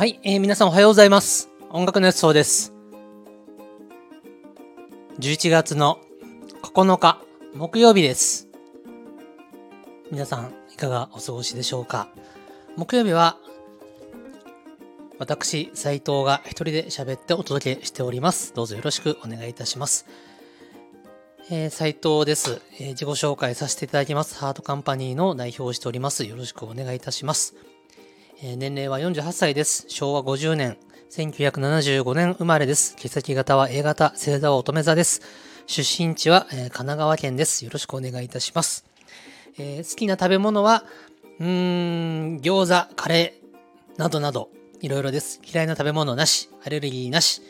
はい、えー皆さんおはようございます。音楽のやつそうです。11月の9日、木曜日です。皆さん、いかがお過ごしでしょうか？木曜日は、私、斉藤が一人で喋ってお届けしております。どうぞよろしくお願いいたします。えー、斉藤です、えー自己紹介させていただきます。ハートカンパニーの代表をしております。よろしくお願いいたします。え年齢は48歳です。昭和50年、1975年生まれです。血液型は A 型、星座は乙女座です。出身地は、え神奈川県です。よろしくお願いいたします。えー好きな食べ物は、うーん、餃子、カレー、などなど、いろいろです。嫌いな食べ物なし、アレルギーなし。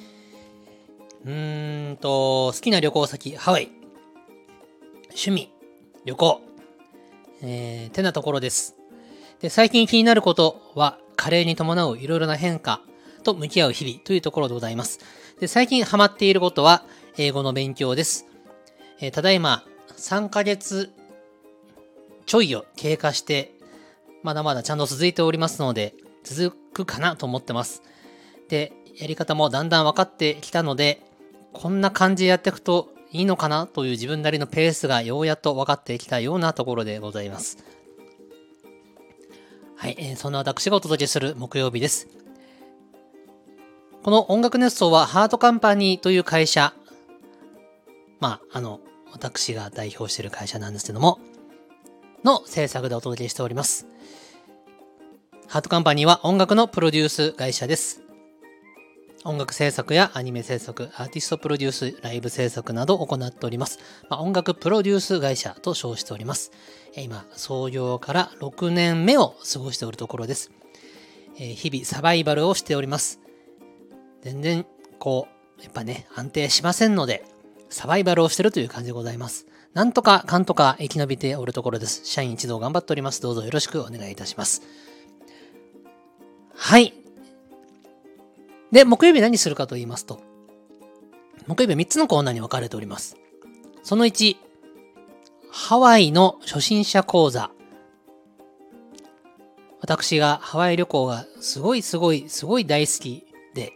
うーんと、好きな旅行先、ハワイ。趣味、旅行。えー、てなところです。で、最近気になることは、加齢に伴ういろいろな変化と向き合う日々というところでございます。で、最近ハマっていることは、英語の勉強です。えーただいま、3ヶ月ちょいを経過して、まだまだちゃんと続いておりますので、続くかなと思ってます。で、やり方もだんだん分かってきたので、こんな感じでやっていくといいのかなという自分なりのペースがようやっと分かってきたようなところでございます。はい、えーそんな私がお届けする木曜日です。この音楽熱奏はハートカンパニーという会社、まあ、あの、私が代表している会社なんですけども、の制作でお届けしております。ハートカンパニーは音楽のプロデュース会社です。音楽制作やアニメ制作、アーティストプロデュース、ライブ制作などを行っております。まあ、音楽プロデュース会社と称しております。今、創業から6年目を過ごしておるところです。え日々サバイバルをしております。全然、こう、やっぱね、安定しませんので、サバイバルをしてるという感じでございます。なんとかかんとか生き延びておるところです。社員一同頑張っております。どうぞよろしくお願いいたします。はい。で、木曜日何するかと言いますと、木曜日は3つのコーナーに分かれております。その1、ハワイの初心者講座。私がハワイ旅行がすごいすごいすごい大好きで、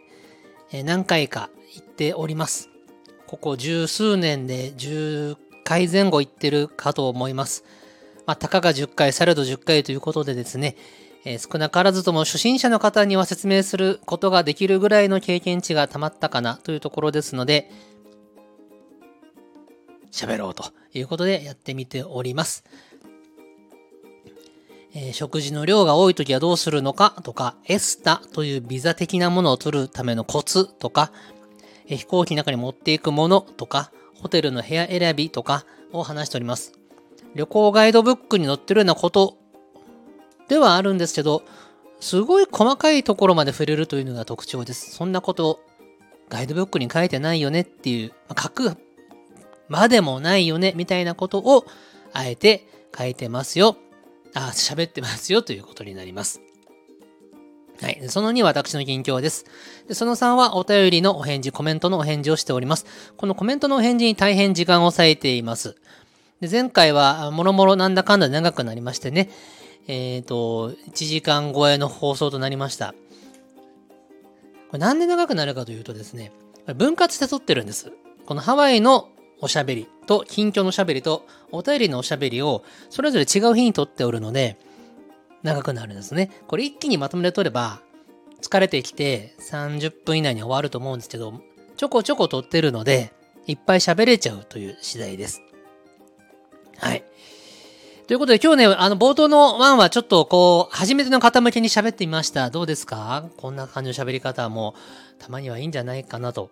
え何回か行っております。ここ十数年で10回前後行ってるかと思います。まあ、たかが10回、されど10回ということでですね、えー少なからずとも初心者の方には説明することができるぐらいの経験値がたまったかなというところですので、喋ろうということでやってみております。えー食事の量が多い時はどうするのかとか、エスタというビザ的なものを取るためのコツとか、えー飛行機の中に持っていくものとか、ホテルの部屋選びとかを話しております。旅行ガイドブックに載ってるようなことではあるんですけど、すごい細かいところまで触れるというのが特徴です。そんなことをガイドブックに書いてないよねっていう、まあ書くまでもないよねみたいなことをあえて書いてますよ。あ、喋ってますよということになります。はい。その2私の近況です。でその3はお便りのお返事、コメントのお返事をしております。このコメントのお返事に大変時間を割いています。で前回は、もろもろなんだかんだ長くなりましてね、えっ、と、1時間超えの放送となりました。これなんで長くなるかというとですね、分割して撮ってるんです。このハワイのおしゃべりと近況のおしゃべりとお便りのおしゃべりをそれぞれ違う日に撮っておるので長くなるんですね。これ一気にまとめて撮れば疲れてきて30分以内に終わると思うんですけどちょこちょこ撮ってるのでいっぱい喋れちゃうという次第です。はい。ということで今日ね、あの冒頭のワンはちょっとこう、初めての方向けに喋ってみました。どうですか？こんな感じの喋り方もたまにはいいんじゃないかなと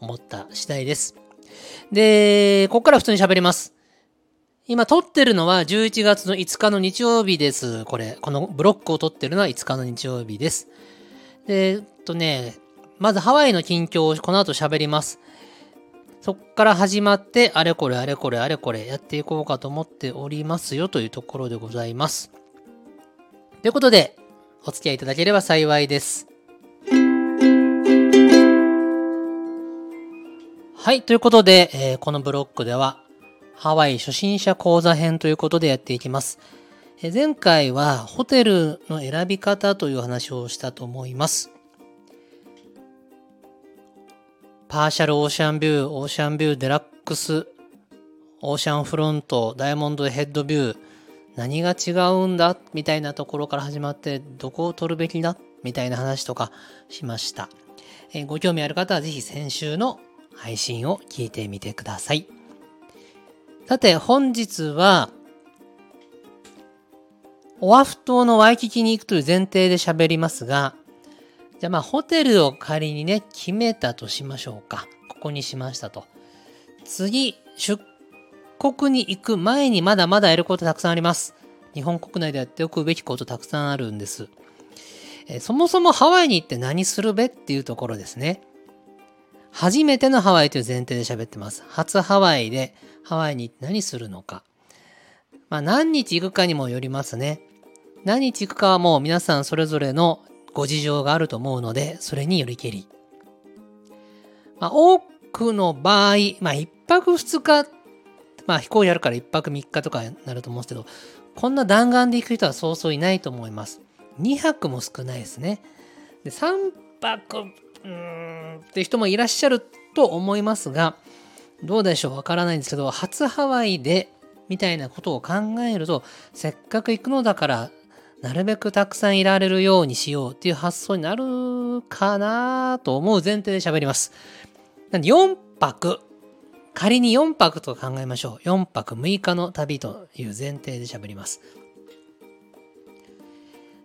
思った次第です。で、ここから普通に喋ります。今撮ってるのは11月の5日の日曜日です。これ、このブロックを撮ってるのは5日の日曜日です。で、えっとね、まずハワイの近況をこの後喋ります。そっから始まって、あれこれあれこれあれこれやっていこうかと思っておりますよというところでございます。ということで、お付き合いいただければ幸いです。はい、ということで、えー、このブロックでは、ハワイ初心者講座編ということでやっていきます。えー、前回はホテルの選び方という話をしたと思います。パーシャルオーシャンビュー、オーシャンビューデラックス、オーシャンフロント、ダイヤモンドヘッドビュー、何が違うんだ？みたいなところから始まって、どこを取るべきだ？みたいな話とかしました。えー、ご興味ある方はぜひ先週の配信を聞いてみてください。さて、本日は、オアフ島のワイキキに行くという前提で喋りますが、じゃあまあホテルを仮にね、決めたとしましょうか。ここにしましたと。次、出国に行く前にまだまだやることたくさんあります。日本国内でやっておくべきことたくさんあるんです。えそもそもハワイに行って何するべっていうところですね。初めてのハワイという前提で喋ってます。初ハワイでハワイに何するのか。まあ何日行くかにもよりますね。何日行くかはもう皆さんそれぞれのご事情があると思うので、それによりけり。まあ、多くの場合、まあ、1泊2日、まあ、飛行機あるから1泊3日とかになると思うんですけど、こんな弾丸で行く人はそうそういないと思います。2泊も少ないですね。で3泊、うん、って人もいらっしゃると思いますが、どうでしょうわからないんですけど、初ハワイで、みたいなことを考えると、せっかく行くのだからなるべくたくさんいられるようにしようっていう発想になるかなと思う前提で喋ります。なんで4泊、仮に4泊と考えましょう。4泊6日の旅という前提で喋ります。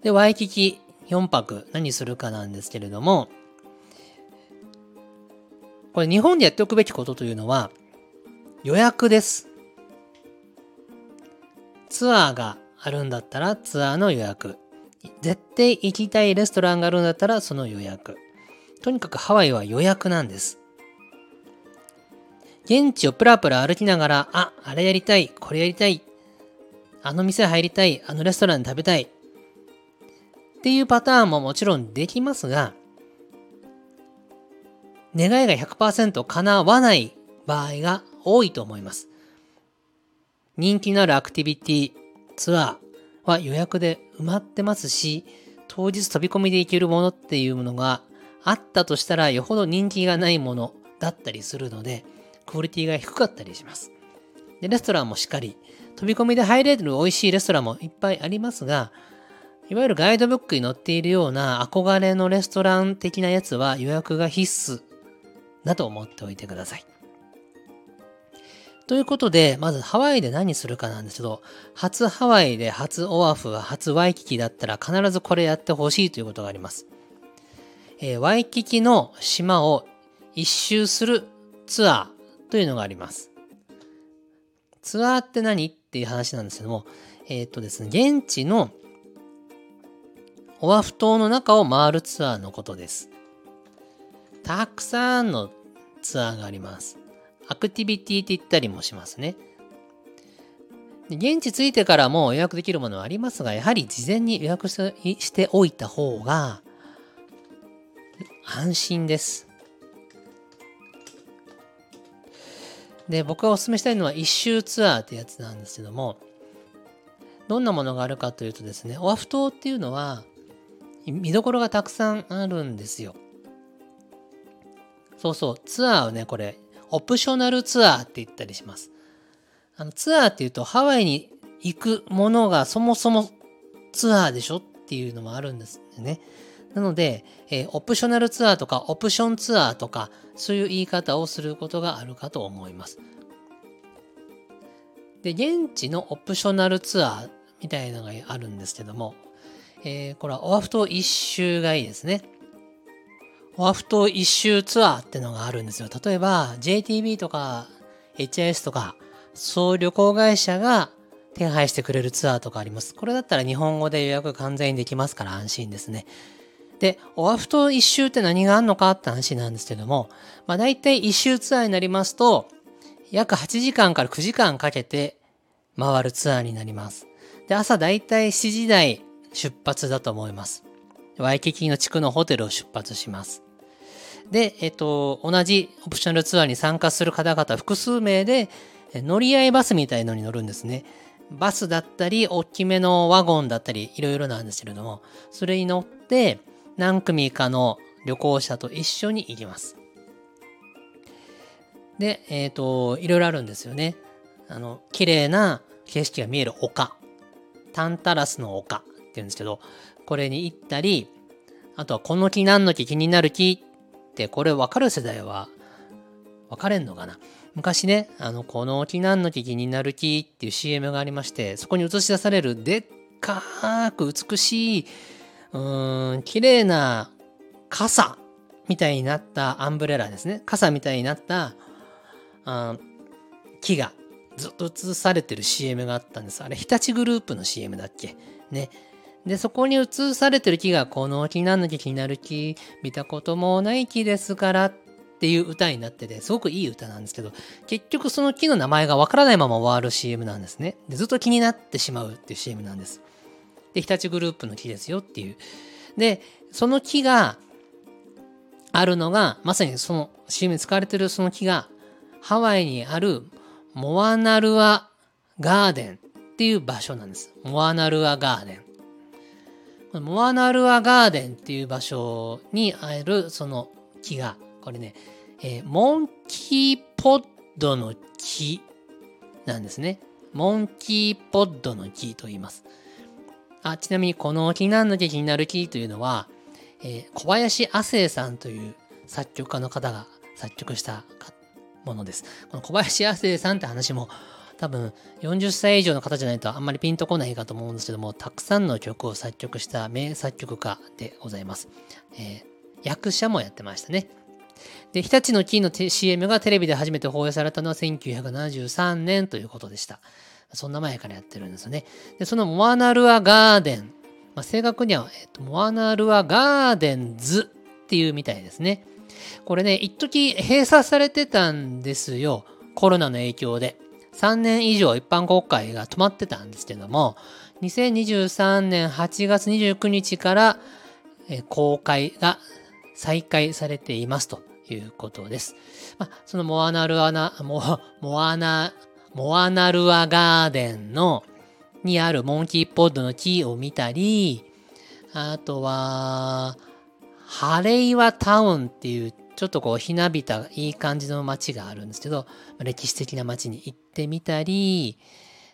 で、ワイキキ4泊何するかなんですけれども、これ日本でやっておくべきことというのは予約です。ツアーがあるんだったらツアーの予約。絶対行きたいレストランがあるんだったらその予約。とにかくハワイは予約なんです。現地をプラプラ歩きながら、あ、あれやりたい、これやりたい、あの店入りたい、あのレストラン食べたい。っていうパターンももちろんできますが、願いが100%叶わない場合が多いと思います。人気のあるアクティビティ、ツアーは予約で埋まってますし、当日飛び込みで行けるものっていうものがあったとしたらよほど人気がないものだったりするので、クオリティが低かったりします。で、レストランもしっかり、飛び込みで入れる美味しいレストランもいっぱいありますが、いわゆるガイドブックに載っているような憧れのレストラン的なやつは予約が必須だと思っておいてください。ということで、まずハワイで何するかなんですけど、初ハワイで初オアフは初ワイキキだったら必ずこれやってほしいということがあります。えー、ワイキキの島を一周するツアーというのがあります。ツアーって何っていう話なんですけども、えっ、とですね、現地のオアフ島の中を回るツアーのことです。たくさんのツアーがあります。アクティビティって言ったりもしますね。現地着いてからも予約できるものはありますが、やはり事前に予約しておいた方が安心です。で、僕がお勧めしたいのは一周ツアーってやつなんですけども、どんなものがあるかというとですね、オアフ島っていうのは見どころがたくさんあるんですよ。そうそう、ツアーをね、これオプショナルツアーって言ったりします。あのツアーっていうとハワイに行くものがそもそもツアーでしょっていうのもあるんですね。なので、えー、オプショナルツアーとかオプションツアーとかそういう言い方をすることがあるかと思います。で、現地のオプショナルツアーみたいなのがあるんですけども、えー、これはオアフ島一周がいいですね。オアフ島一周ツアーってのがあるんですよ。例えば JTB とか HIS とか、そう旅行会社が手配してくれるツアーとかあります。これだったら日本語で予約完全にできますから安心ですね。で、オアフ島一周って何があんのかって話なんですけども、まあ大体一周ツアーになりますと、約8時間から9時間かけて回るツアーになります。で、朝大体7時台出発だと思います。ワイキキの地区のホテルを出発します。で、えっと、同じオプショナルツアーに参加する方々複数名で乗り合いバスみたいのに乗るんですね。バスだったり、大きめのワゴンだったり、いろいろなんですけれども、それに乗って何組かの旅行者と一緒に行きます。で、えっ、ー、と、いろいろあるんですよね。あの、綺麗な景色が見える丘。タンタラスの丘って言うんですけど、これに行ったり、あとはこの木何の木気になる木って、これ分かる世代は分かれんのかな？昔ね、あの、この木何の木気になる木っていう CM がありまして、そこに映し出されるでっかーく美しい、うーん、綺麗な傘みたいになったアンブレラですね。傘みたいになったあ木がずっと映されてる CM があったんです。あれ、日立グループの CM だっけ？ね。で、そこに映されてる木が、この木何の木気になる木、見たこともない木ですからっていう歌になってて、すごくいい歌なんですけど、結局その木の名前がわからないまま終わる CM なんですね。で、ずっと気になってしまうっていう CM なんです。で、日立グループの木ですよっていう。で、その木があるのが、まさにその CM に使われてるその木が、ハワイにあるモアナルアガーデンっていう場所なんです。モアナルアガーデン。このモアナルアガーデンっていう場所にあるその木が、これね、えー、モンキーポッドの木なんですね。モンキーポッドの木と言います。あちなみにこの木何の木になる木というのは、えー、小林亜生さんという作曲家の方が作曲したものです。この小林亜生さんって話も多分40歳以上の方じゃないとあんまりピンとこないかと思うんですけども、たくさんの曲を作曲した名作曲家でございます。えー、役者もやってましたね。で、日立のキーの CM がテレビで初めて放映されたのは1973年ということでした。そんな前からやってるんですよね。で、そのモアナルアガーデン。まあ、正確には、えっと、モアナルアガーデンズっていうみたいですね。これね、一時閉鎖されてたんですよ。コロナの影響で。3年以上一般公開が止まってたんですけども、2023年8月29日から公開が再開されていますということです。まあ、そのモアナルアナ、モモアナ、モアナルアガーデンのにあるモンキーポッドの木を見たり、あとは、ハレイワタウンっていうちょっとこうひなびたいい感じの街があるんですけど、歴史的な街に行っててみたり、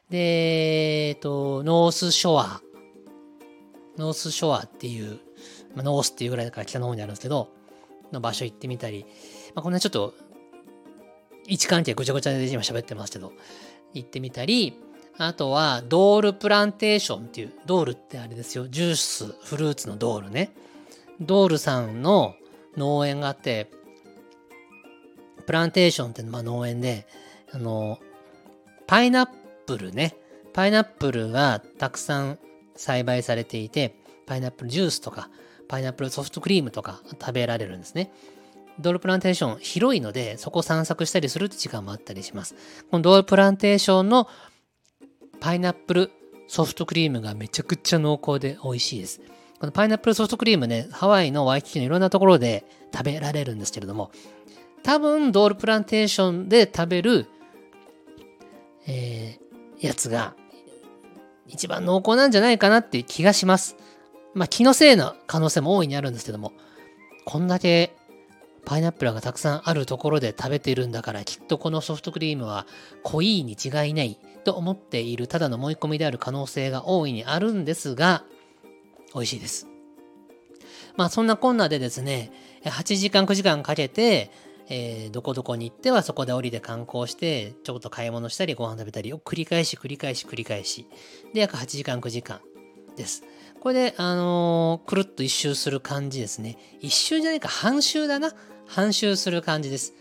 で、えっと、ノースショア、ノースショアっていう、まあ、ノースっていうぐらいだから北の方にあるんですけど、の場所行ってみたり、まあ、こんなちょっと位置関係ごちゃごちゃで今喋ってますけど、行ってみたり、あとはドールプランテーションっていう、ドールってあれですよ、ジュース、フルーツのドールね。ドールさんの農園があって、プランテーションってまあ農園で、あの、パイナップルね、パイナップルがたくさん栽培されていて、パイナップルジュースとか、パイナップルソフトクリームとか食べられるんですね。ドールプランテーション広いので、そこ散策したりする時間もあったりします。このドールプランテーションのパイナップルソフトクリームがめちゃくちゃ濃厚で美味しいです。このパイナップルソフトクリームね、ハワイのワイキキのいろんなところで食べられるんですけれども、多分ドールプランテーションで食べる、えー、やつが一番濃厚なんじゃないかなっていう気がします。まあ気のせいの可能性も大いにあるんですけども、こんだけパイナップルがたくさんあるところで食べてるんだからきっとこのソフトクリームは濃いに違いないと思っているただの思い込みである可能性が大いにあるんですが、美味しいです。まあそんなこんなでですね、8時間9時間かけて、えー、どこどこに行ってはそこで降りて観光して、ちょっと買い物したりご飯食べたりを繰り返し繰り返し繰り返し。で、約8時間9時間です。これで、あのー、くるっと一周する感じですね。一周じゃないか、半周だな。半周する感じです。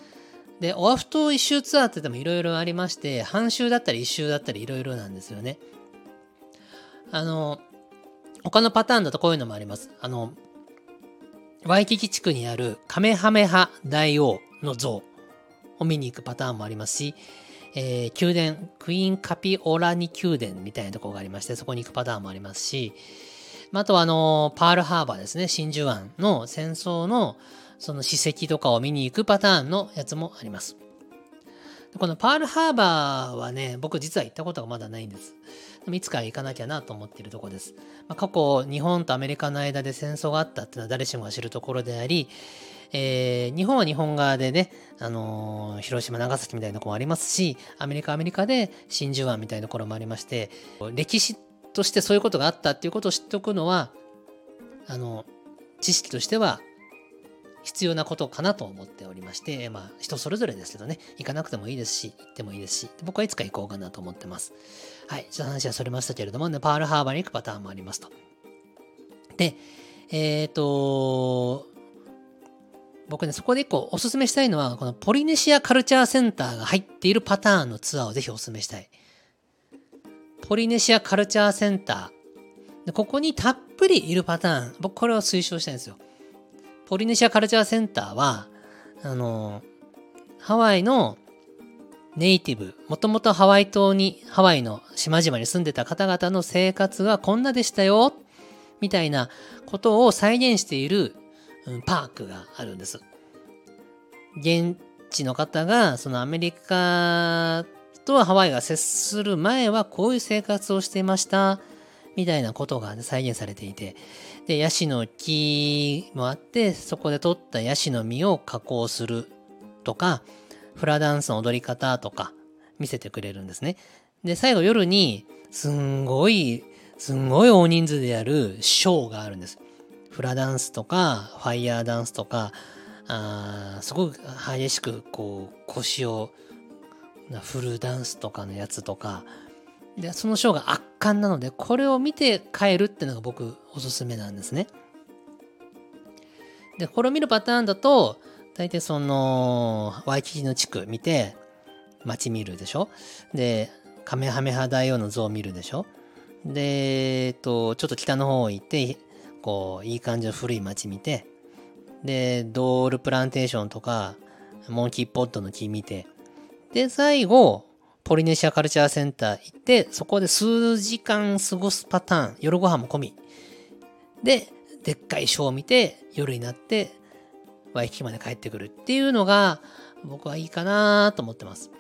で、オアフ島一周ツアーって言ってもいろいろありまして、半周だったり一周だったりいろいろなんですよね。あのー他のパターンだとこういうのもあります。あの、ワイキキ地区にあるカメハメハ大王の像を見に行くパターンもありますし、えー、宮殿、クイーンカピオラニ宮殿みたいなところがありまして、そこに行くパターンもありますし、あとはあの、パールハーバーですね、真珠湾の戦争のその史跡とかを見に行くパターンのやつもあります。このパールハーバーはね、僕実は行ったことがまだないんです。いつか行かなきゃなと思っているところです。まあ、過去、日本とアメリカの間で戦争があったっていうのは誰しもが知るところであり、えー、日本は日本側でね、あのー、広島、長崎みたいなところもありますし、アメリカ、アメリカで真珠湾みたいなところもありまして、歴史としてそういうことがあったっていうことを知っておくのは、あの、知識としては必要なことかなと思っておりまして、まあ、人それぞれですけどね、行かなくてもいいですし、行ってもいいですし、僕はいつか行こうかなと思ってます。はい、ちょっと話はそれましたけれども、ね、パールハーバーに行くパターンもありますと。で、えっ、ー、と、僕ね、そこで一個おすすめしたいのは、このポリネシアカルチャーセンターが入っているパターンのツアーをぜひおすすめしたい。ポリネシアカルチャーセンター。でここにたっぷりいるパターン。僕これを推奨したいんですよ。ポリネシアカルチャーセンターは、あの、ハワイのネイティブ、もともとハワイ島に、ハワイの島々に住んでた方々の生活はこんなでしたよ、みたいなことを再現している、うん、パークがあるんです。現地の方が、そのアメリカとハワイが接する前はこういう生活をしていました。みたいなことが、再現されていて、で、ヤシの木もあって、そこで取ったヤシの実を加工するとか、フラダンスの踊り方とか見せてくれるんですね。で、最後夜に、すんごい、すんごい大人数でやるショーがあるんです。フラダンスとか、ファイヤーダンスとか、あすごく激しくこう腰をフルダンスとかのやつとか、で、そのショーが圧巻なので、これを見て帰るっていうのが僕おすすめなんですね。で、これを見るパターンだと、大体その、ワイキキの地区見て、街見るでしょ？で、カメハメハ大王の像見るでしょ？で、えっと、ちょっと北の方行って、こう、いい感じの古い街見て、で、ドールプランテーションとか、モンキーポットの木見て、で、最後、ポリネシアカルチャーセンター行って、そこで数時間過ごすパターン、夜ご飯も込み。で、でっかいショーを見て、夜になって、ワイキキまで帰ってくるっていうのが、僕はいいかなと思ってます。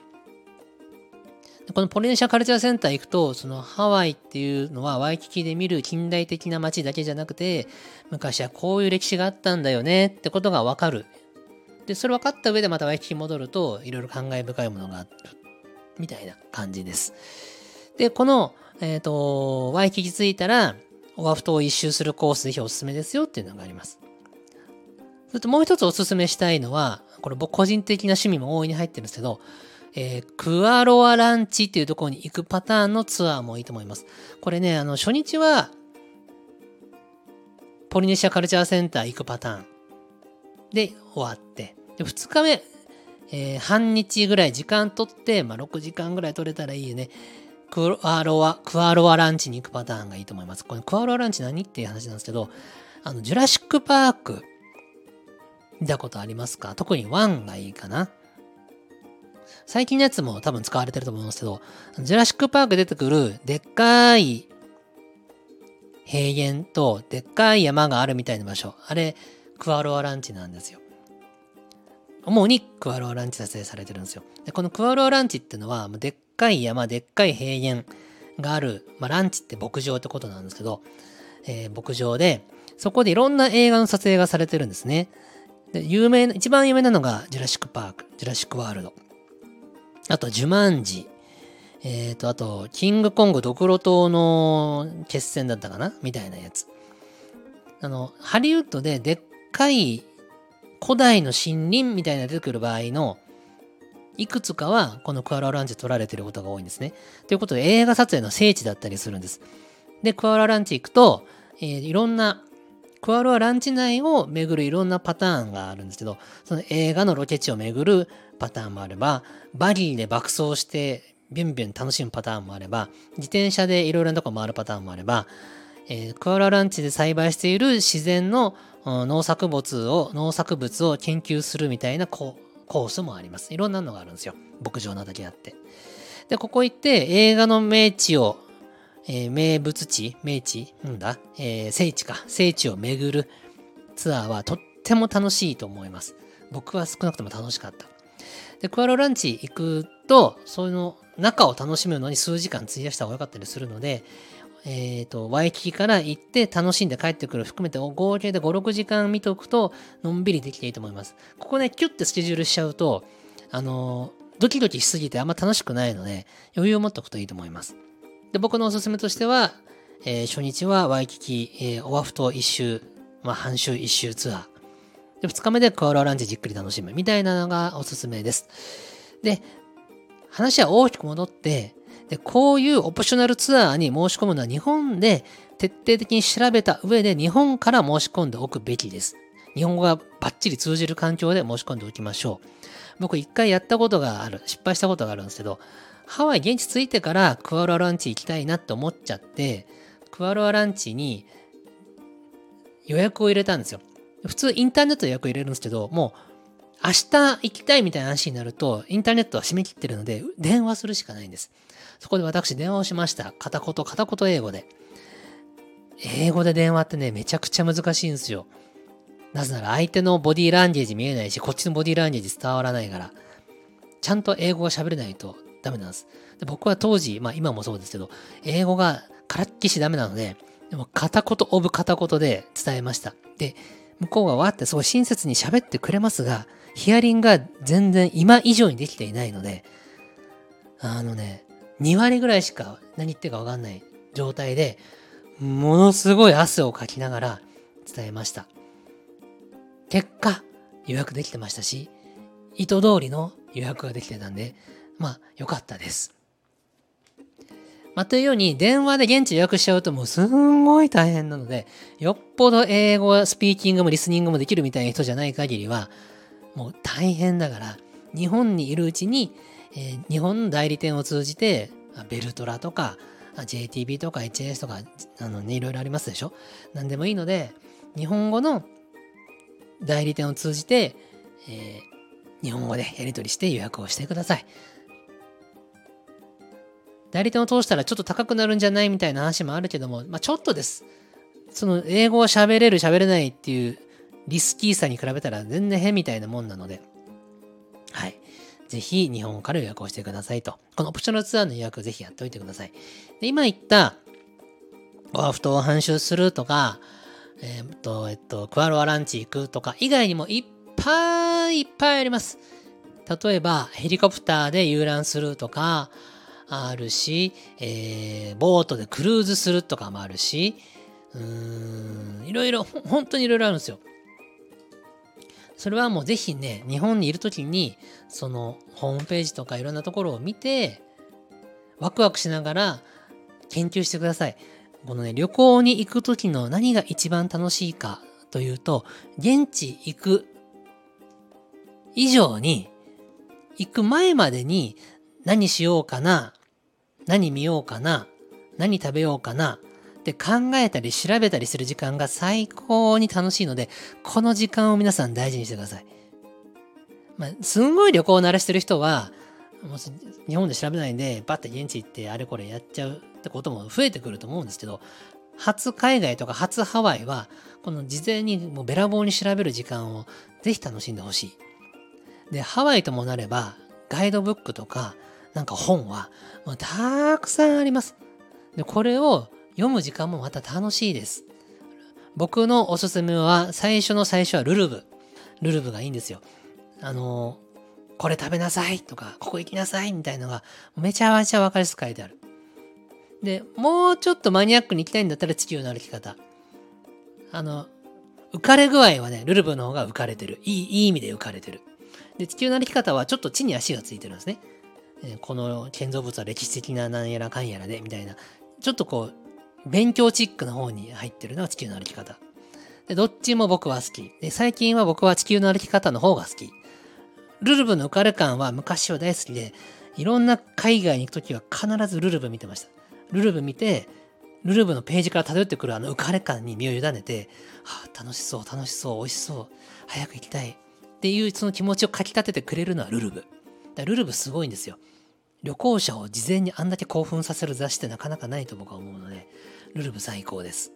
このポリネシアカルチャーセンター行くと、そのハワイっていうのはワイキキで見る近代的な街だけじゃなくて、昔はこういう歴史があったんだよねってことがわかる。で、それ分かった上でまたワイキキ戻ると、いろいろ感慨深いものがある。みたいな感じです。で、この、えっ、ー、と、ワイキキ着いたら、オアフ島を一周するコースぜひおすすめですよっていうのがあります。それともう一つおすすめしたいのは、これ僕個人的な趣味も大いに入ってるんですけど、えー、クアロアランチっていうところに行くパターンのツアーもいいと思います。これね、あの、初日は、ポリネシアカルチャーセンター行くパターンで終わって、で、2日目、えー、半日ぐらい時間取って、まあ、6時間ぐらい取れたらいいよね。クアロア、クアロアランチに行くパターンがいいと思います。これクアロアランチ何っていう話なんですけど、あの、ジュラシックパーク、見たことありますか？特に1がいいかな。最近のやつも多分使われてると思うんですけど、ジュラシックパーク出てくるでっかい平原とでっかい山があるみたいな場所。あれ、クアロアランチなんですよ。主にクワロアランチ撮影されてるんですよ。で、このクワロアランチっていうのは、でっかい山、でっかい平原がある、まあ、ランチって牧場ってことなんですけど、えー、牧場で、そこでいろんな映画の撮影がされてるんですね。で、有名な、一番有名なのが、ジュラシックパーク、ジュラシックワールド。あと、ジュマンジ。えっ、ー、と、あと、キングコングドクロ島の決戦だったかな？みたいなやつ。あの、ハリウッドででっかい古代の森林みたいな出てくる場合のいくつかはこのクアロアランチ取られてることが多いんですね。ということで映画撮影の聖地だったりするんです。で、クアロアランチ行くと、えー、いろんなクアロアランチ内を巡るいろんなパターンがあるんですけど、その映画のロケ地を巡るパターンもあれば、バギーで爆走してビュンビュン楽しむパターンもあれば、自転車でいろいろなとこ回るパターンもあれば、えー、クアロアランチで栽培している自然の農作物を、農作物を研究するみたいなコースもあります。いろんなのがあるんですよ。牧場なだけあって。で、ここ行って映画の名地を、えー、名物地名地なんだ、えー、聖地か。聖地を巡るツアーはとっても楽しいと思います。僕は少なくとも楽しかった。で、クアロランチ行くと、そういうの中を楽しむのに数時間費やした方が良かったりするので、えっ、ー、と、ワイキキから行って楽しんで帰ってくる含めて合計で5、6時間見とくと、のんびりできていいと思います。ここね、キュッてスケジュールしちゃうと、あの、ドキドキしすぎてあんま楽しくないので、余裕を持っておくといいと思います。で、僕のおすすめとしては、えー、初日はワイキキ、えー、オアフ島一周、まあ、半周一周ツアー。で、二日目でクアラランチじっくり楽しむみたいなのがおすすめです。で、話は大きく戻って、で、こういうオプショナルツアーに申し込むのは日本で徹底的に調べた上で日本から申し込んでおくべきです。日本語がバッチリ通じる環境で申し込んでおきましょう。僕一回やったことがある、失敗したことがあるんですけど、ハワイ現地着いてからクアロアランチ行きたいなって思っちゃって、クアロアランチに予約を入れたんですよ。普通インターネット予約入れるんですけど、もう明日行きたいみたいな話になると、インターネットは締め切ってるので、電話するしかないんです。そこで私電話をしました。片言、片言英語で。英語で電話ってね、めちゃくちゃ難しいんですよ。なぜなら相手のボディーランゲージ見えないし、こっちのボディーランゲージ伝わらないから、ちゃんと英語が喋れないとダメなんです。で僕は当時、まあ今もそうですけど、英語がからっきしダメなので、でも片言オブ片言で伝えました。で、向こうがわってすごい親切に喋ってくれますが、ヒアリングが全然今以上にできていないので、あのね、2割ぐらいしか何言ってるかわかんない状態で、ものすごい汗をかきながら伝えました。結果、予約できてましたし、意図通りの予約ができてたんで、まあ、良かったです。まあ、というように、電話で現地予約しちゃうともうすんごい大変なので、よっぽど英語、スピーキングもリスニングもできるみたいな人じゃない限りは、もう大変だから、日本にいるうちに、えー、日本の代理店を通じて、ベルトラとか、JTB とか HS とか、あのね、いろいろありますでしょ？何でもいいので、日本語の代理店を通じて、えー、日本語でやり取りして予約をしてください。代理店を通したらちょっと高くなるんじゃないみたいな話もあるけども、まあ、ちょっとです。その英語を喋れる喋れないっていうリスキーさに比べたら全然変みたいなもんなので、はい。ぜひ日本から予約をしてくださいと。このオプショナルツアーの予約ぜひやっておいてください。で今言った、オアフトを半周するとか、えー、っと、えっと、クアロアランチ行くとか以外にもいっぱいいっぱいあります。例えば、ヘリコプターで遊覧するとか、あるし、えー、ボートでクルーズするとかもあるし、うーん、いろいろ、本当にいろいろあるんですよ。それはもうぜひね、日本にいるときに、そのホームページとかいろんなところを見て、ワクワクしながら研究してください。このね、旅行に行くときの何が一番楽しいかというと、現地行く以上に、行く前までに何しようかな、何見ようかな、何食べようかな、って考えたり調べたりする時間が最高に楽しいので、この時間を皆さん大事にしてください。まあ、すんごい旅行を慣らしてる人は、もう日本で調べないんで、バッて現地行ってあれこれやっちゃうってことも増えてくると思うんですけど、初海外とか初ハワイは、この事前にもうべらぼうに調べる時間をぜひ楽しんでほしい。で、ハワイともなれば、ガイドブックとか、なんか本は、もうたくさんあります。で、これを読む時間もまた楽しいです。僕のおすすめは、最初の最初はルルブ。ルルブがいいんですよ。あの、これ食べなさいとか、ここ行きなさいみたいのが、めちゃめちゃわかりやすく書いてある。で、もうちょっとマニアックに行きたいんだったら地球の歩き方。あの、浮かれ具合はね、ルルブの方が浮かれてる。いい、いい意味で浮かれてる。で、地球の歩き方はちょっと地に足がついてるんですね。この建造物は歴史的ななんやらかんやらで、みたいな。ちょっとこう、勉強チックな方に入ってるのが地球の歩き方。で、どっちも僕は好き。で、最近は僕は地球の歩き方の方が好き。ルルブの浮かれ感は昔は大好きで、いろんな海外に行くときは必ずルルブ見てました。ルルブ見て、ルルブのページから漂ってくるあの浮かれ感に身を委ねて、はあ、楽しそう、楽しそう、美味しそう、早く行きたいっていうその気持ちをかき立ててくれるのはルルブ。だルルブすごいんですよ。旅行者を事前にあんだけ興奮させる雑誌ってなかなかないと僕は思うので、ルルブ最高です。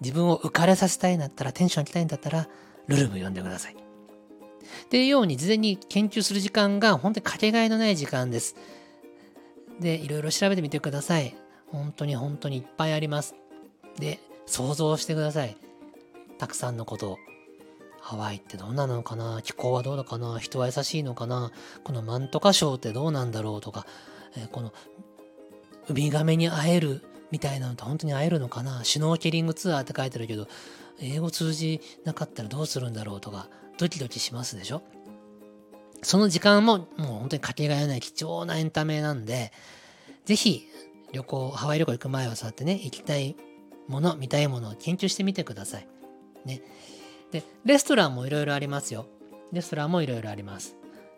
自分を浮かれさせたいんだったら、テンション上げたいんだったら、ルルブ読んでください。っていうように、事前に研究する時間が本当にかけがえのない時間です。で、いろいろ調べてみてください。本当に本当にいっぱいあります。で、想像してください。たくさんのことを。ハワイってどんなのかな？気候はどうだかな？人は優しいのかな？このマントカ礁ってどうなんだろうとか、えー、このウミガメに会えるみたいなのって本当に会えるのかな？シュノーケリングツアーって書いてるけど、英語通じなかったらどうするんだろうとか、ドキドキしますでしょ？その時間ももう本当にかけがえない貴重なエンタメなんで、ぜひ旅行、ハワイ旅行行く前はそうやってね、行きたいもの、見たいものを研究してみてください。ね。で、レストランもいろいろありますよ。レストランもいろいろあります。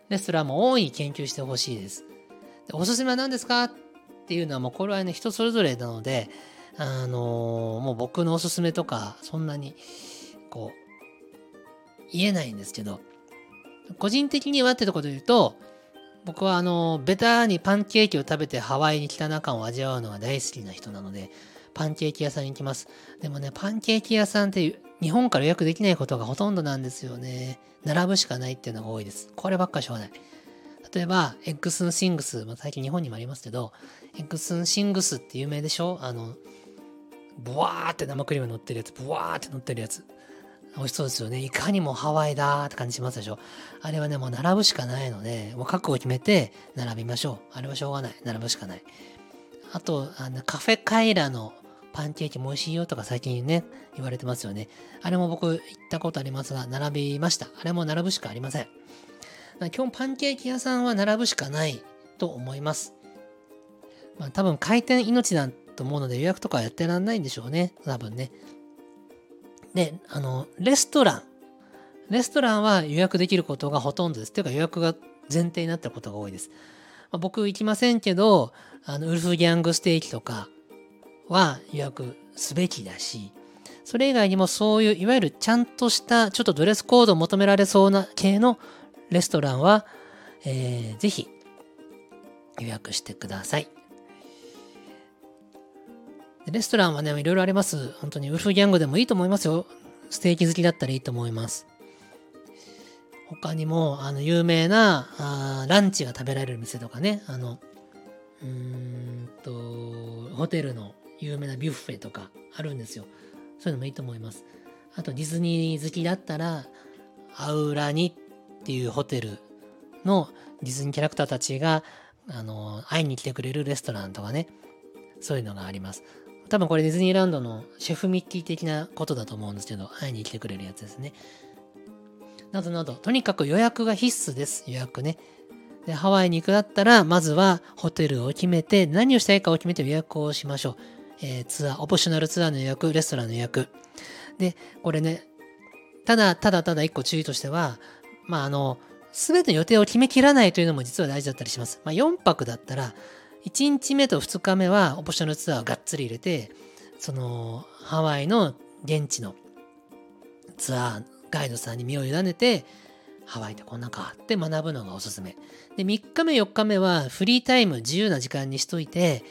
レストランも多い研究してほしいです。でおすすめは何ですかっていうのはもうこれはね、人それぞれなので、あのー、もう僕のおすすめとか、そんなに、こう、言えないんですけど、個人的にはってところで言うと、僕はあの、ベタにパンケーキを食べてハワイに来た感を味わうのが大好きな人なので、パンケーキ屋さんに行きます。でもね、パンケーキ屋さんって日本から予約できないことがほとんどなんですよね。並ぶしかないっていうのが多いです。こればっかしょうがない。例えば、 Eggs 'n Things、まあ、最近日本にもありますけど、 Eggs 'n Things って有名でしょ？あの、ブワーって生クリーム乗ってるやつ、ブワーって乗ってるやつ。美味しそうですよね。いかにもハワイだーって感じしますでしょ？あれはね、もう並ぶしかないので、もう覚悟を決めて並びましょう。あれはしょうがない。並ぶしかない。あと、あのカフェカイラのパンケーキも美味しいよとか最近ね、言われてますよね。あれも僕行ったことありますが、並びました。あれも並ぶしかありません。基本パンケーキ屋さんは並ぶしかないと思います。まあ多分回転命だと思うので予約とかやってらんないんでしょうね。多分ね。で、あの、レストラン。レストランは予約できることがほとんどです。というか予約が前提になってることが多いです。まあ、僕行きませんけど、あの、ウルフギャングステーキとかは予約すべきだし、それ以外にもそういういわゆるちゃんとしたちょっとドレスコードを求められそうな系のレストランは、えー、ぜひ予約してください。レストランはね、いろいろあります。本当にウルフギャングでもいいと思いますよ。ステーキ好きだったらいいと思います。他にも、あの、有名なあランチが食べられる店とかね、あの、うーんと、ホテルの有名なビュッフェとかあるんですよ。そういうのもいいと思います。あと、ディズニー好きだったら、アウラニっていうホテルのディズニーキャラクターたちが、あの、会いに来てくれるレストランとかね、そういうのがあります。多分これディズニーランドのシェフミッキー的なことだと思うんですけど、会いに来てくれるやつですね。などなど、とにかく予約が必須です。予約ね。で、ハワイに行くだったら、まずはホテルを決めて、何をしたいかを決めて予約をしましょう。えー、ツアー、オプショナルツアーの予約、レストランの予約。で、これね、ただ、ただただ一個注意としては、まあ、あの、すべての予定を決めきらないというのも実は大事だったりします。まあ、4泊だったら、1日目と2日目はオプショナルツアーをがっつり入れて、そのハワイの現地のツアーガイドさんに身を委ねて、ハワイでこんなかって学ぶのがおすすめ。で、3日目、4日目はフリータイム、自由な時間にしといて、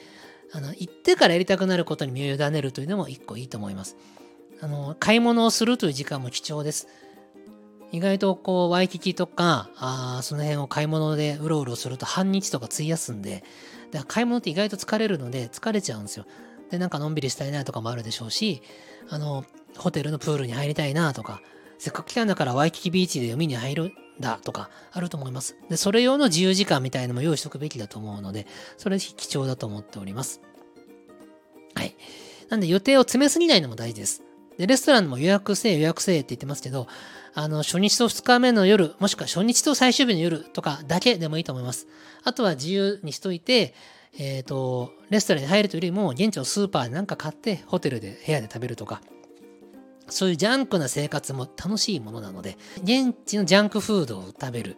あの、行ってからやりたくなることに身を委ねるというのも一個いいと思います。あの、買い物をするという時間も貴重です。意外とこう、ワイキキとか、あその辺を買い物でうろうろすると半日とか費やすんで、だから買い物って意外と疲れるので疲れちゃうんですよ。で、なんかのんびりしたいなとかもあるでしょうし、あの、ホテルのプールに入りたいなとか、せっかく来たんだからワイキキビーチで海に入るだとかあると思います。で、それ用の自由時間みたいのも用意しとくべきだと思うので、それ貴重だと思っております。はい。なんで予定を詰めすぎないのも大事です。で、レストランも予約せえ予約せえって言ってますけど、あの、初日と2日目の夜、もしくは初日と最終日の夜とかだけでもいいと思います。あとは自由にしといて、えっ、ー、と、レストランに入るというよりも、現地のスーパーで何か買って、ホテルで部屋で食べるとか、そういうジャンクな生活も楽しいものなので、現地のジャンクフードを食べる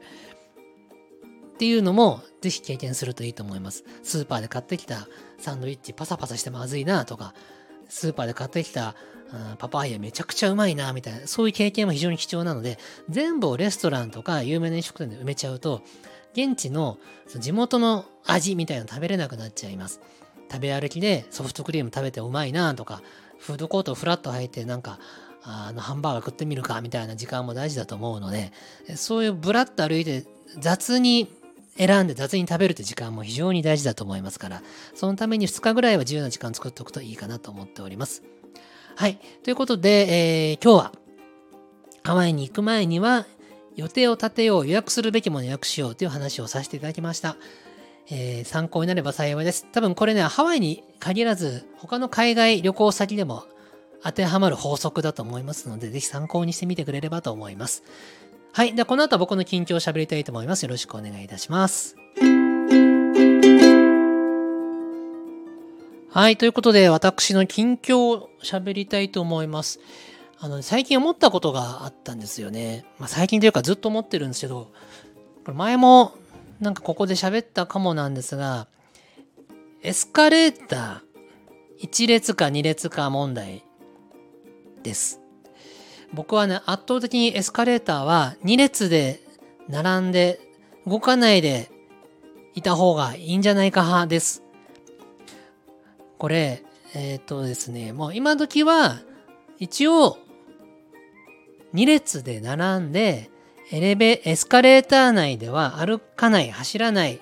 っていうのも、ぜひ経験するといいと思います。スーパーで買ってきたサンドイッチパサパサしてまずいなとか、スーパーで買ってきたパパイヤめちゃくちゃうまいなみたいな、そういう経験も非常に貴重なので、全部をレストランとか有名な飲食店で埋めちゃうと、現地の地元の味みたいなの食べれなくなっちゃいます。食べ歩きでソフトクリーム食べてうまいなとか、フードコートをフラット入ってなんか、あのハンバーガー食ってみるかみたいな時間も大事だと思うので、そういうブラッと歩いて雑に選んで雑に食べるって時間も非常に大事だと思いますから、そのために2日ぐらいは自由な時間作っておくといいかなと思っております。はい。ということで、えー、今日はハワイに行く前には予定を立てよう、予約するべきもの予約しようという話をさせていただきました。えー、参考になれば幸いです。多分これね、ハワイに限らず、他の海外旅行先でも当てはまる法則だと思いますので、ぜひ参考にしてみてくれればと思います。はい。では、この後は僕の近況を喋りたいと思います。よろしくお願いいたします。はい。ということで、私の近況を喋りたいと思います。あの、最近思ったことがあったんですよね。まあ、最近というかずっと思ってるんですけど、これ前もなんかここで喋ったかもなんですが、エスカレーター、1列か2列か問題です。僕はね、圧倒的にエスカレーターは2列で並んで動かないでいた方がいいんじゃないか派です。これ、えっ、とですね、もう今時は一応2列で並んでエレベ、エスカレーター内では歩かない、走らない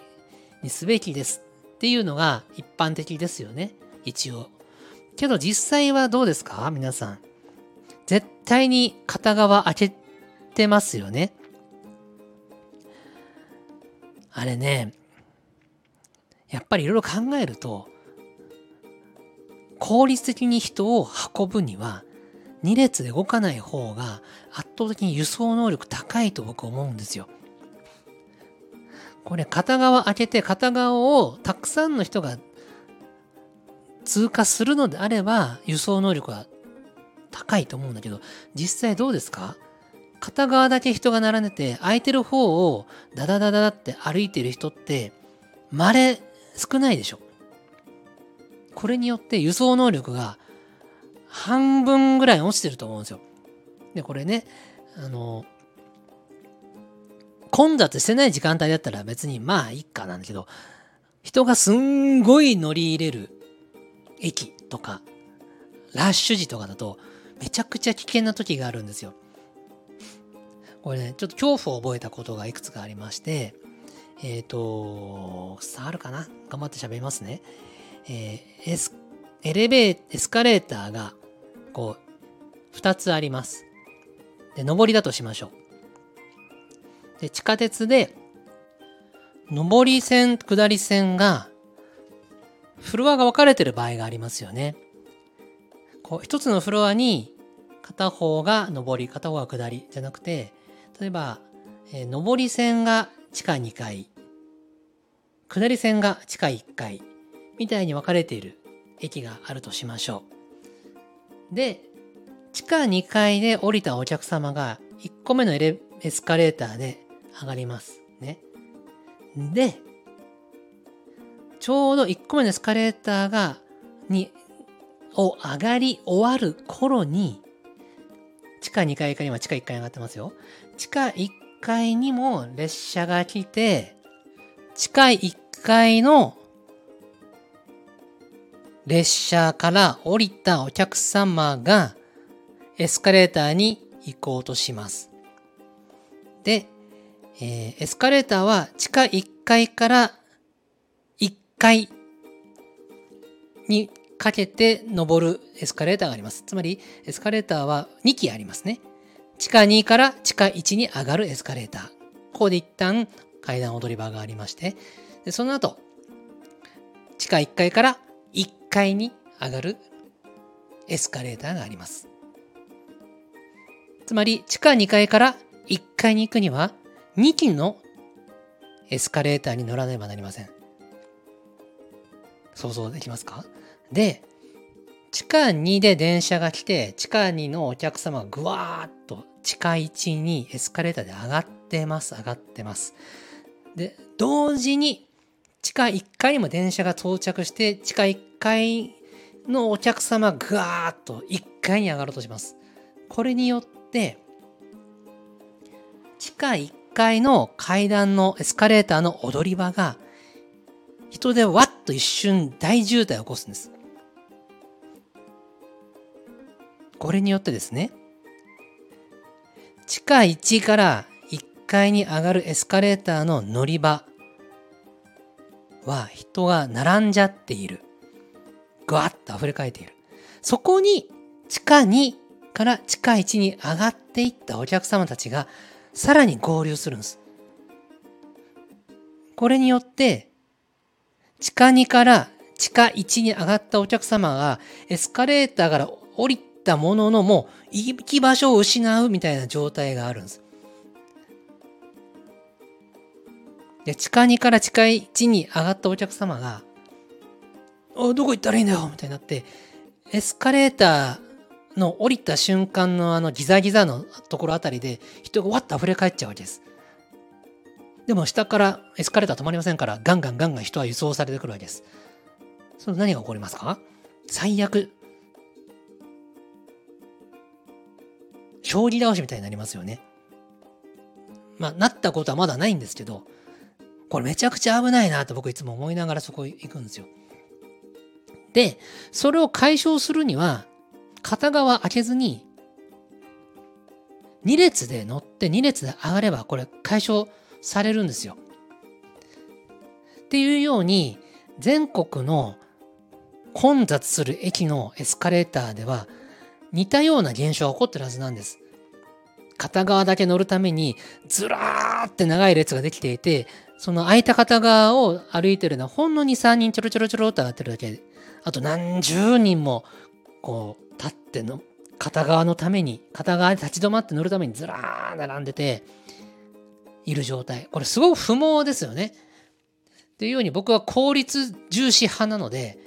にすべきですっていうのが一般的ですよね。一応。けど実際はどうですか？皆さん。絶対に片側開けてますよね。あれね、やっぱりいろいろ考えると、効率的に人を運ぶには、2列で動かない方が圧倒的に輸送能力高いと僕思うんですよ。これ片側開けて片側をたくさんの人が通過するのであれば輸送能力は高いと思うんだけど、実際どうですか？片側だけ人が並んでて、空いてる方をダダダダダって歩いてる人って、稀少ないでしょ？これによって輸送能力が半分ぐらい落ちてると思うんですよ。で、これね、あの、混雑してない時間帯だったら別にまあいいかなんだけど、人がすんごい乗り入れる駅とか、ラッシュ時とかだと、めちゃくちゃ危険な時があるんですよ。これね、ちょっと恐怖を覚えたことがいくつかありまして、えっ、ー、と、伝わるかな？頑張って喋りますね。えー、エス、エレベー、エスカレーターが、こう、二つあります。で、上りだとしましょう。で、地下鉄で、上り線、下り線が、フロアが分かれてる場合がありますよね。こう一つのフロアに片方が上り片方が下りじゃなくて例えば、えー、上り線が地下2階下り線が地下1階みたいに分かれている駅があるとしましょう。で地下2階で降りたお客様が1個目のエスカレーターで上がります。ね。で、ちょうど1個目のエスカレーターが、にを上がり終わる頃に、地下2階か今地下1階上がってますよ。地下1階にも列車が来て、地下1階の列車から降りたお客様がエスカレーターに行こうとします。で、えー、エスカレーターは地下1階から1階にかけて登るエスカレーターがあります。つまり、エスカレーターは2機ありますね。地下2から地下1に上がるエスカレーター。ここで一旦階段踊り場がありまして、でその後、地下1階から1階に上がるエスカレーターがあります。つまり、地下2階から1階に行くには、2機のエスカレーターに乗らねばなりません。想像できますか？で、地下2で電車が来て、地下2のお客様がぐわーっと地下1にエスカレーターで上がってます、上がってます。で、同時に地下1階にも電車が到着して、地下1階のお客様がぐわーっと1階に上がろうとします。これによって、地下1階の階段のエスカレーターの踊り場が人でわっと一瞬大渋滞を起こすんです。これによってですね、地下1から1階に上がるエスカレーターの乗り場は人が並んじゃっている。ぐわっと溢れかえている。そこに地下2から地下1に上がっていったお客様たちがさらに合流するんです。これによって地下2から地下1に上がったお客様がエスカレーターから降りたもののもう行き場所を失うみたいな状態があるんです。で、地下2から地下1に上がったお客様が、おどこ行ったらいいんだよみたいになって、エスカレーターの降りた瞬間のあのギザギザのところあたりで人がわっと溢れ返っちゃうわけです。でも下からエスカレーター止まりませんからガンガンガンガン人は輸送されてくるわけです。その何が起こりますか？最悪。将棋倒しみたいになりますよね。まあ、なったことはまだないんですけど、これめちゃくちゃ危ないなと僕いつも思いながらそこ行くんですよ。で、それを解消するには、片側開けずに、2列で乗って2列で上がればこれ解消されるんですよ。っていうように、全国の混雑する駅のエスカレーターでは似たような現象が起こってるはずなんです。片側だけ乗るためにずらーって長い列ができていて、その空いた片側を歩いてるのはほんの2、3人ちょろちょろちょろって上がってるだけで、あと何十人もこう立っての片側のために、片側で立ち止まって乗るためにずらー並んでている状態。これすごく不毛ですよね。っていうように僕は効率重視派なので、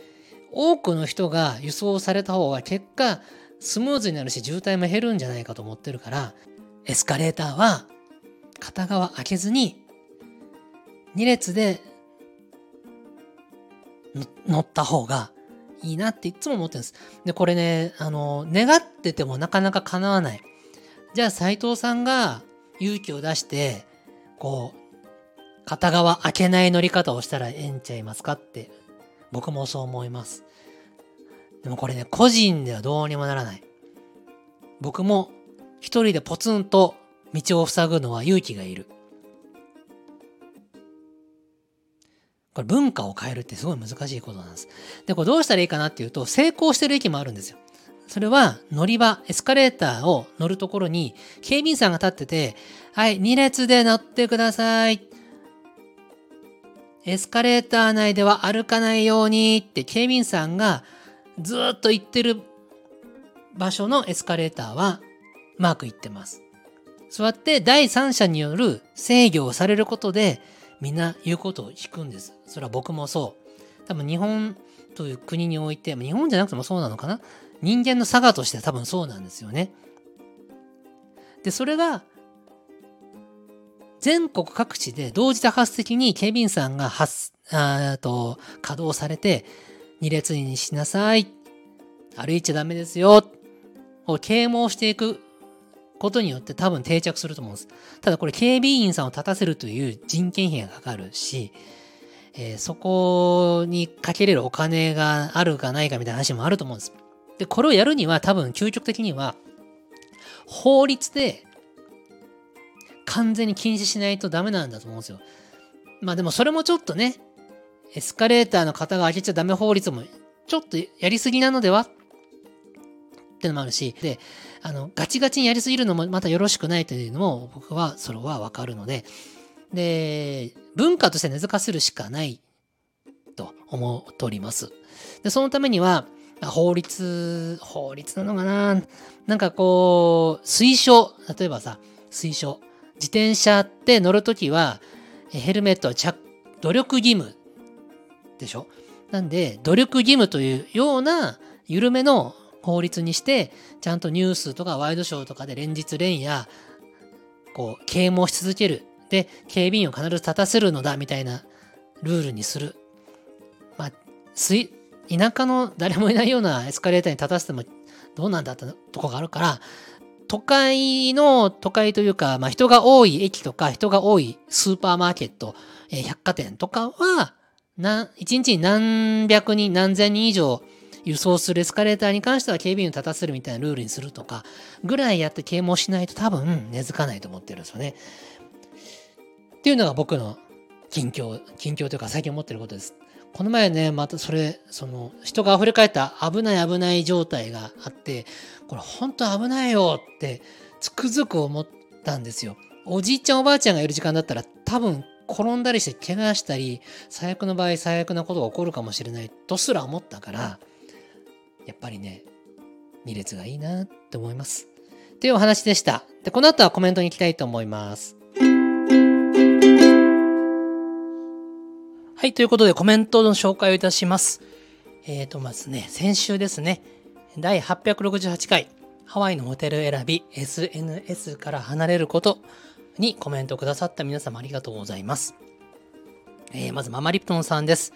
多くの人が輸送された方が結果スムーズになるし渋滞も減るんじゃないかと思ってるから、エスカレーターは片側開けずに2列で乗った方がいいなっていつも思ってるんです。で、これね、あの、願っててもなかなか叶わない。じゃあ斎藤さんが勇気を出して、こう、片側開けない乗り方をしたらええんちゃいますかって、僕もそう思います。でもこれね、個人ではどうにもならない。僕も一人でポツンと道を塞ぐのは勇気がいる。これ文化を変えるってすごい難しいことなんです。で、これどうしたらいいかなっていうと、成功してる駅もあるんですよ。それは乗り場、エスカレーターを乗るところに警備員さんが立ってて、はい、2列で乗ってください。エスカレーター内では歩かないようにって警備員さんがずっと言ってる場所のエスカレーターはマークいってます。そうやって第三者による制御をされることでみんな言うことを聞くんです。それは僕もそう。多分日本という国において、日本じゃなくてもそうなのかな？人間の差がとして多分そうなんですよね。で、それが全国各地で同時多発的に警備員さんが発あと稼働されて2列にしなさい歩いちゃダメですよを啓蒙していくことによって多分定着すると思うんです。ただこれ警備員さんを立たせるという人件費がかかるし、えー、そこにかけれるお金があるかないかみたいな話もあると思うんです。で、これをやるには多分究極的には法律で完全に禁止しないとダメなんだと思うんですよ。まあでもそれもちょっとね、エスカレーターの方が開けちゃダメ法律もちょっとやりすぎなのでは？ってのもあるし、で、あの、ガチガチにやりすぎるのもまたよろしくないというのも僕はそれはわかるので、で、文化として根付かせるしかないと思っております。で、そのためには、法律、法律なのかな？なんかこう、推奨、例えばさ、推奨。自転車って乗るときは、ヘルメットは着、努力義務でしょ？なんで、努力義務というような緩めの法律にして、ちゃんとニュースとかワイドショーとかで連日連夜、こう、啓蒙し続ける。で、警備員を必ず立たせるのだ、みたいなルールにする。まあ、田舎の誰もいないようなエスカレーターに立たせてもどうなんだってとこがあるから、都会の、都会というか、まあ、人が多い駅とか、人が多いスーパーマーケット、えー、百貨店とかは、な、一日に何百人、何千人以上輸送するエスカレーターに関しては警備員を立たせるみたいなルールにするとか、ぐらいやって啓蒙しないと多分根付かないと思ってるんですよね。っていうのが僕の近況、近況というか最近思ってることです。この前ね、またそれ、その、人が溢れ返った危ない危ない状態があって、これ本当危ないよってつくづく思ったんですよ。おじいちゃんおばあちゃんがいる時間だったら多分転んだりして怪我したり、最悪の場合最悪なことが起こるかもしれないとすら思ったから、やっぱりね、2列がいいなって思います。というお話でした。で、この後はコメントに行きたいと思います。はい、ということでコメントの紹介をいたします。えっ、ー、と、まずね、先週ですね、第868回、ハワイのホテル選び、SNS から離れることにコメントくださった皆様ありがとうございます。えー、まず、ママリプトンさんです。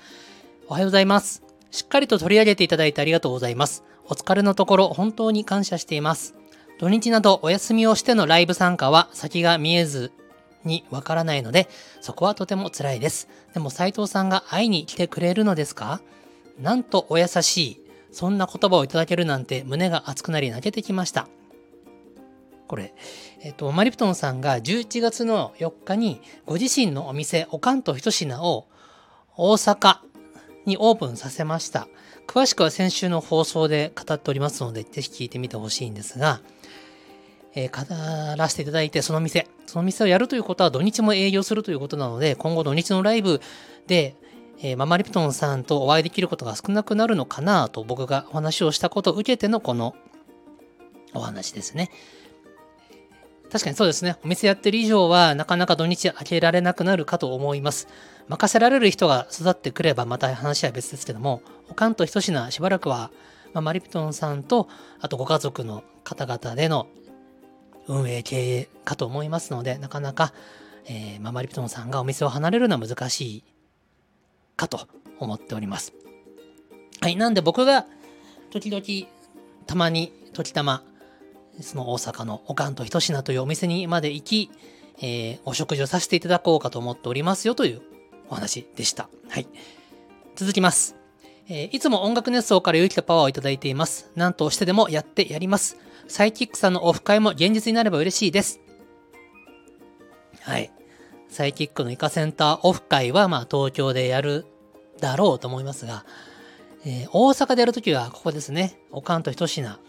おはようございます。しっかりと取り上げていただいてありがとうございます。お疲れのところ、本当に感謝しています。土日などお休みをしてのライブ参加は先が見えずにわからないので、そこはとても辛いです。でも斉藤さんが会いに来てくれるのですか？なんとお優しい。そんな言葉をいただけるなんて胸が熱くなり泣けてきました。これ、えっと、マリプトンさんが11月の4日にご自身のお店、おかんと一品を大阪にオープンさせました。詳しくは先週の放送で語っておりますので、ぜひ聞いてみてほしいんですが、えー、語らせていただいて、その店、その店をやるということは土日も営業するということなので、今後土日のライブで、えー、ママリプトンさんとお会いできることが少なくなるのかなと僕がお話をしたことを受けてのこのお話ですね。確かにそうですね。お店やってる以上はなかなか土日開けられなくなるかと思います。任せられる人が育ってくればまた話は別ですけども、おかんと一品しばらくは、まあ、マリプトンさんと、あとご家族の方々での運営経営かと思いますので、なかなか、えー、ママリプトンさんがお店を離れるのは難しいかと思っております。はい、なんで僕が時々たまに時たまその大阪のおかんとひとしなというお店にまで行き、えー、お食事をさせていただこうかと思っておりますよというお話でした。はい。続きます。えー、いつも音楽熱奏から勇気とパワーをいただいています。何としてでもやってやります。サイキックさんのオフ会も現実になれば嬉しいです。はい。サイキックのイカセンターオフ会は、まあ、東京でやるだろうと思いますが、えー、大阪でやるときはここですね。おかんとひと品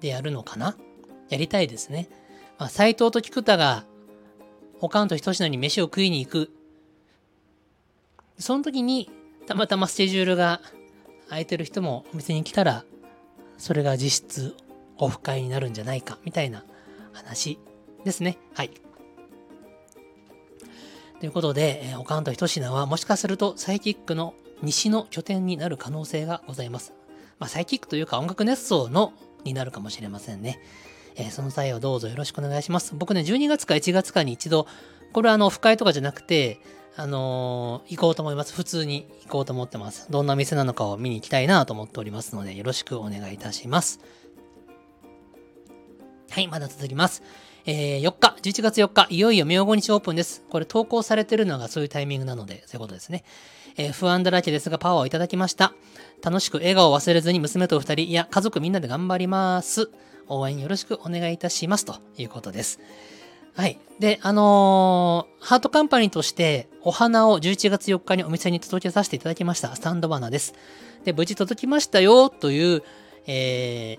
でやるのかな？やりたいですね。まあ、斎藤と菊田がおかんとひと品に飯を食いに行く。その時に、たまたまスケジュールが空いてる人もお店に来たら、それが実質オフ会になるんじゃないか、みたいな話ですね。はい。ということで、えー、オカンとひと品はもしかするとサイキックの西の拠点になる可能性がございます。まあ、サイキックというか音楽熱奏のになるかもしれませんね。えー、その際はどうぞよろしくお願いします。僕ね、12月か1月かに一度、これはあの、オフ会とかじゃなくて、あのー、行こうと思います。普通に行こうと思ってます。どんな店なのかを見に行きたいなと思っておりますので、よろしくお願いいたします。はい、まだ続きます。えー、4日、11月4日、いよいよ明後日オープンです。これ投稿されてるのがそういうタイミングなので、そういうことですね。えー、不安だらけですが、パワーをいただきました。楽しく笑顔を忘れずに娘と二人、いや、家族みんなで頑張ります。応援よろしくお願いいたします。ということです。はい。で、あのー、ハートカンパニーとしてお花を11月4日にお店に届けさせていただきました。スタンドバナです。で、無事届きましたよという、えー、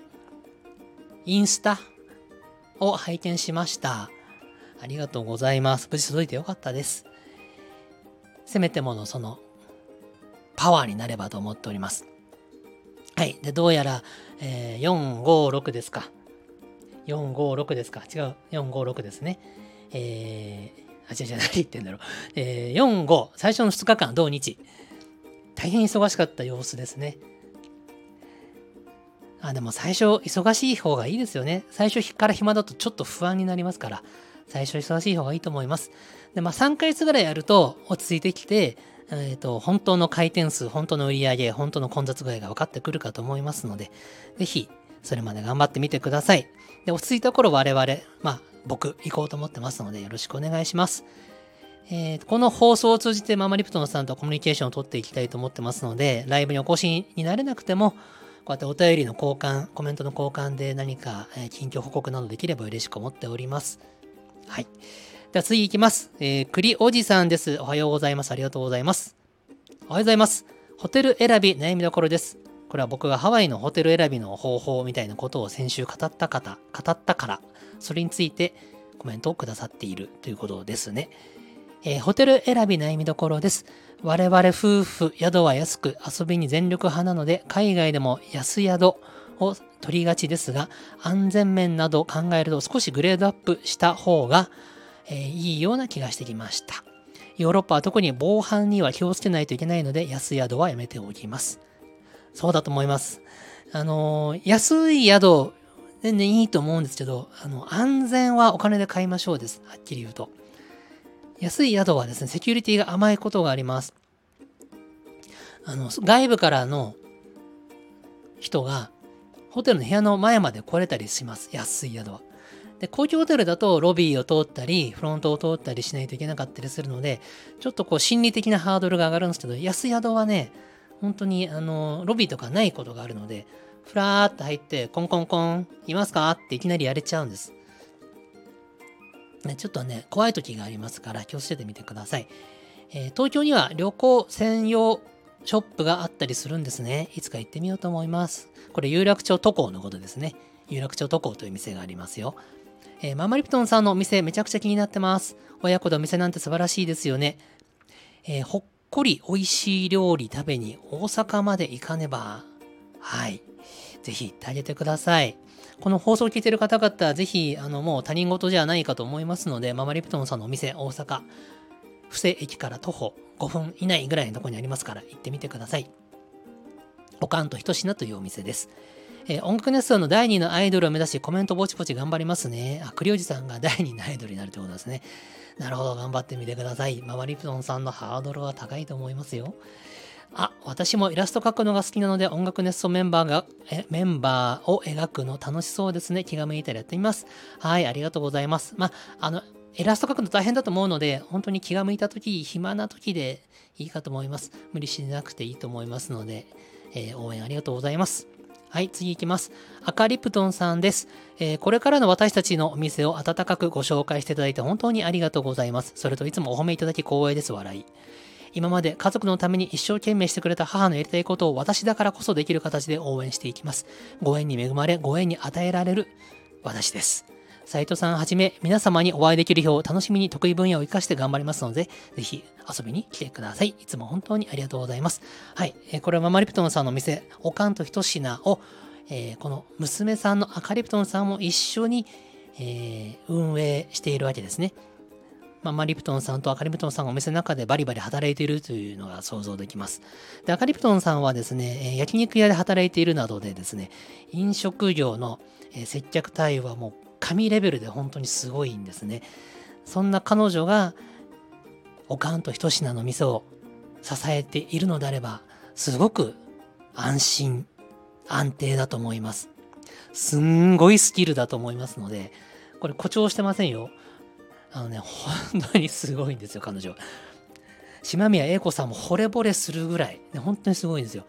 インスタを拝見しました。ありがとうございます。無事届いてよかったです。せめてものそのパワーになればと思っております。はい。で、どうやら、えー、456ですか。456ですか。違う。456ですね。えー、あ、違う違う、何言ってんだろう。えー、45、最初の2日間、同日。大変忙しかった様子ですね。あ、でも最初忙しい方がいいですよね。最初から暇だとちょっと不安になりますから、最初忙しい方がいいと思います。で、まあ3ヶ月ぐらいやると落ち着いてきて、えっ、ー、と、本当の回転数、本当の売り上げ、本当の混雑具合が分かってくるかと思いますので、ぜひ、それまで頑張ってみてください。で、落ち着いた頃我々、まあ、僕、行こうと思ってますので、よろしくお願いします。えー、この放送を通じてママリプトンさんとコミュニケーションを取っていきたいと思ってますので、ライブにお越しになれなくても、こうやってお便りの交換、コメントの交換で何か、えー、近況報告などできれば嬉しく思っております。はい。では次行きます。えー、栗おじさんです。おはようございます。ありがとうございます。おはようございます。ホテル選び悩みどころです。これは僕がハワイのホテル選びの方法みたいなことを先週語った方、語ったから、それについてコメントをくださっているということですね。えーホテル選び悩みどころです。我々夫婦、宿は安く遊びに全力派なので、海外でも安宿を取りがちですが、安全面など考えると少しグレードアップした方が、えーいいような気がしてきました。ヨーロッパは特に防犯には気をつけないといけないので、安い宿はやめておきます。そうだと思います。あのー安い宿、全然いいと思うんですけど、あの、安全はお金で買いましょうです。はっきり言うと。安い宿はですね、セキュリティが甘いことがあります。あの、外部からの人が、ホテルの部屋の前まで来れたりします。安い宿は。で、高級ホテルだとロビーを通ったり、フロントを通ったりしないといけなかったりするので、ちょっとこう心理的なハードルが上がるんですけど、安宿はね、本当にあの、ロビーとかないことがあるので、ふらーっと入って、コンコンコン、いますか？っていきなりやれちゃうんです。ちょっとね、怖い時がありますから気をつけてみてください。えー東京には旅行専用ショップがあったりするんですね。いつか行ってみようと思います。これ、有楽町都港のことですね。有楽町都港という店がありますよ。えーママリプトンさんのお店めちゃくちゃ気になってます。親子でお店なんて素晴らしいですよね。えーほっこり美味しい料理食べに大阪まで行かねば。はい。ぜひ行ってあげてください。この放送を聞いてる方々、ぜひ、あの、もう他人事じゃないかと思いますので、ママリプトンさんのお店、大阪、布施駅から徒歩5分以内ぐらいのところにありますから、行ってみてください。おかんとひとしなというお店です。えー音楽熱奏の第2のアイドルを目指しコメントぼちぼち頑張りますね。あ、栗おじさんが第2のアイドルになるということですね。なるほど、頑張ってみてください。ママリプトンさんのハードルは高いと思いますよ。あ、私もイラスト描くのが好きなので音楽熱奏メンバーが、えメンバーを描くの楽しそうですね。気が向いたらやってみます。はい、ありがとうございます。まあ、あの、イラスト描くの大変だと思うので、本当に気が向いた時、暇な時でいいかと思います。無理しなくていいと思いますので、えー応援ありがとうございます。はい、次行きます。赤リプトンさんです、えーこれからの私たちのお店を温かくご紹介していただいて本当にありがとうございます。それといつもお褒めいただき光栄です。笑い。今まで家族のために一生懸命してくれた母のやりたいことを私だからこそできる形で応援していきます。ご縁に恵まれ、ご縁に与えられる私です。斉藤さんはじめ皆様にお会いできる日を楽しみに得意分野を生かして頑張りますので、ぜひ遊びに来てください。いつも本当にありがとうございます。はい。えーこれはママリプトンさんのお店、おかんとひと品を、えーこの娘さんの赤リプトンさんも一緒に、えー運営しているわけですね。ママリプトンさんと赤リプトンさんがお店の中でバリバリ働いているというのが想像できます。で、赤リプトンさんはですね、焼肉屋で働いているなどでですね、飲食業の接客対応はもう神レベルで本当にすごいんですね。そんな彼女がおかんと一品の店を支えているのであれば、すごく安心、安定だと思います。すんごいスキルだと思いますので、これ誇張してませんよ。あのね、本当にすごいんですよ、彼女。島宮英子さんも惚れ惚れするぐらい、ね本当にすごいんですよ。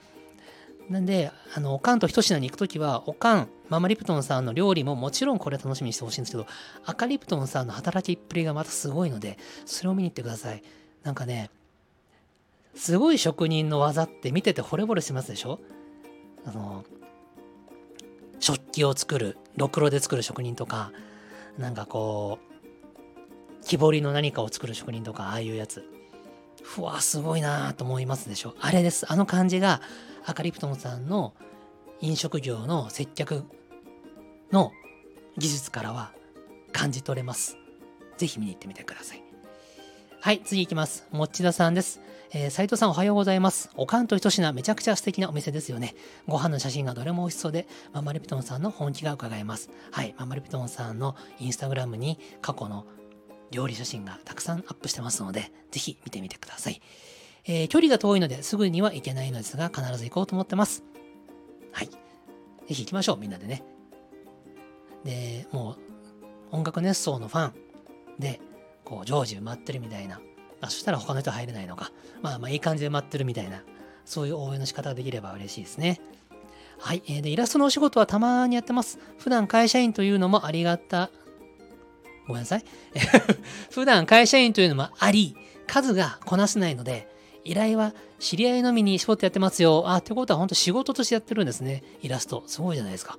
なんで、あの、おかんと一品に行くときは、おかん、ママリプトンさんの料理ももちろんこれ楽しみにしてほしいんですけど、赤リプトンさんの働きっぷりがまたすごいので、それを見に行ってください。なんかね、すごい職人の技って見てて惚れ惚れしますでしょ？あの、食器を作る、ろくろで作る職人とか、なんかこう、木彫りの何かを作る職人とか、ああいうやつ。ふわ、すごいなぁと思いますでしょ？あれです。あの感じが、赤リプトンさんの飲食業の接客の技術からは感じ取れます。ぜひ見に行ってみてください。はい、次行きます。もっちださんです。えー、斉藤さんおはようございます。おかんとひと品めちゃくちゃ素敵なお店ですよね。ご飯の写真がどれも美味しそうで、ママリプトンさんの本気が伺えます。はい、ママリプトンさんのインスタグラムに過去の料理写真がたくさんアップしてますので、ぜひ見てみてください。えー距離が遠いのですぐには行けないのですが、必ず行こうと思ってます。はい。ぜひ行きましょう、みんなでね。で、もう、音楽熱奏のファンで、こう、常時埋まってるみたいな。あ、そしたら他の人入れないのか。まあまあ、いい感じで埋まってるみたいな。そういう応援の仕方ができれば嬉しいですね。はい。えーで、イラストのお仕事はたまにやってます。普段会社員というのもありがた、ごめんなさい。普段会社員というのもあり、数がこなせないので、依頼は知り合いのみに絞ってやってますよ。あ、ってことは本当仕事としてやってるんですね。イラスト。すごいじゃないですか。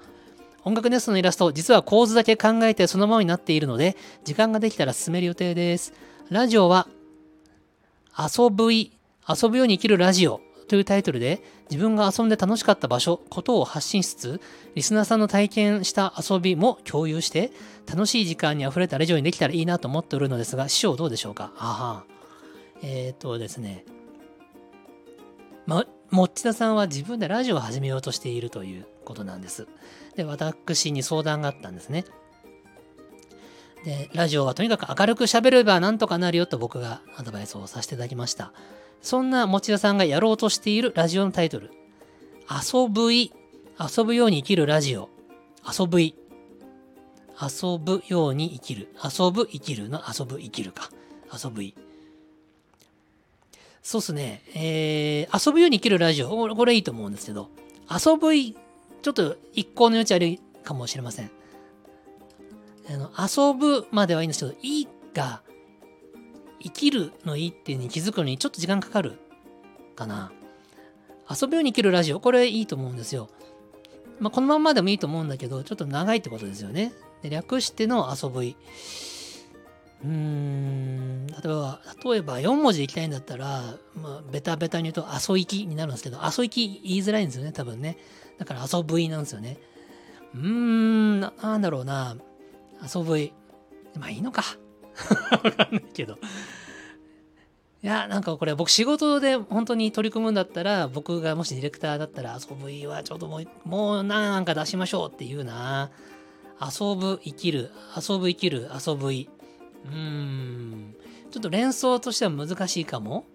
音楽ネストのイラスト、実は構図だけ考えてそのままになっているので、時間ができたら進める予定です。ラジオは、遊ぶい、遊ぶように生きるラジオというタイトルで、自分が遊んで楽しかった場所、ことを発信しつつ、リスナーさんの体験した遊びも共有して、楽しい時間に溢れたラジオにできたらいいなと思っておるのですが、師匠どうでしょうか？あは。えっ、ー、とですね。ま、もっちださんは自分でラジオを始めようとしているということなんです。で、私に相談があったんですね。で、ラジオはとにかく明るく喋ればなんとかなるよと僕がアドバイスをさせていただきました。そんな持田さんがやろうとしているラジオのタイトル。遊ぶい。遊ぶように生きるラジオ。遊ぶい。遊ぶように生きる。遊ぶ生きるの遊ぶ生きるか。遊ぶい。そうっすね。えー、遊ぶように生きるラジオ。これいいと思うんですけど、遊ぶい、ちょっと一向の余地あるかもしれません。あの遊ぶまではいいんですけど、いいが生きるのいいっていうに気づくのにちょっと時間かかるかな。遊ぶように生きるラジオ、これいいと思うんですよ。まあ、このまんまでもいいと思うんだけど、ちょっと長いってことですよね。で略しての遊ぶい。うん、例えば、例えば4文字でいきたいんだったら、まあ、ベタベタに言うと、遊いきになるんですけど、遊いき言いづらいんですよね、多分ね。だから遊ぶいなんですよね。うーんな、なんだろうな。遊ぶい。まあいいのか。わかんないけど。いや、なんかこれ僕仕事で本当に取り組むんだったら、僕がもしディレクターだったら遊ぶいはちょっともう、もうなんか出しましょうっていうな。遊ぶ、生きる、遊ぶ、生きる、遊ぶい。うん。ちょっと連想としては難しいかも。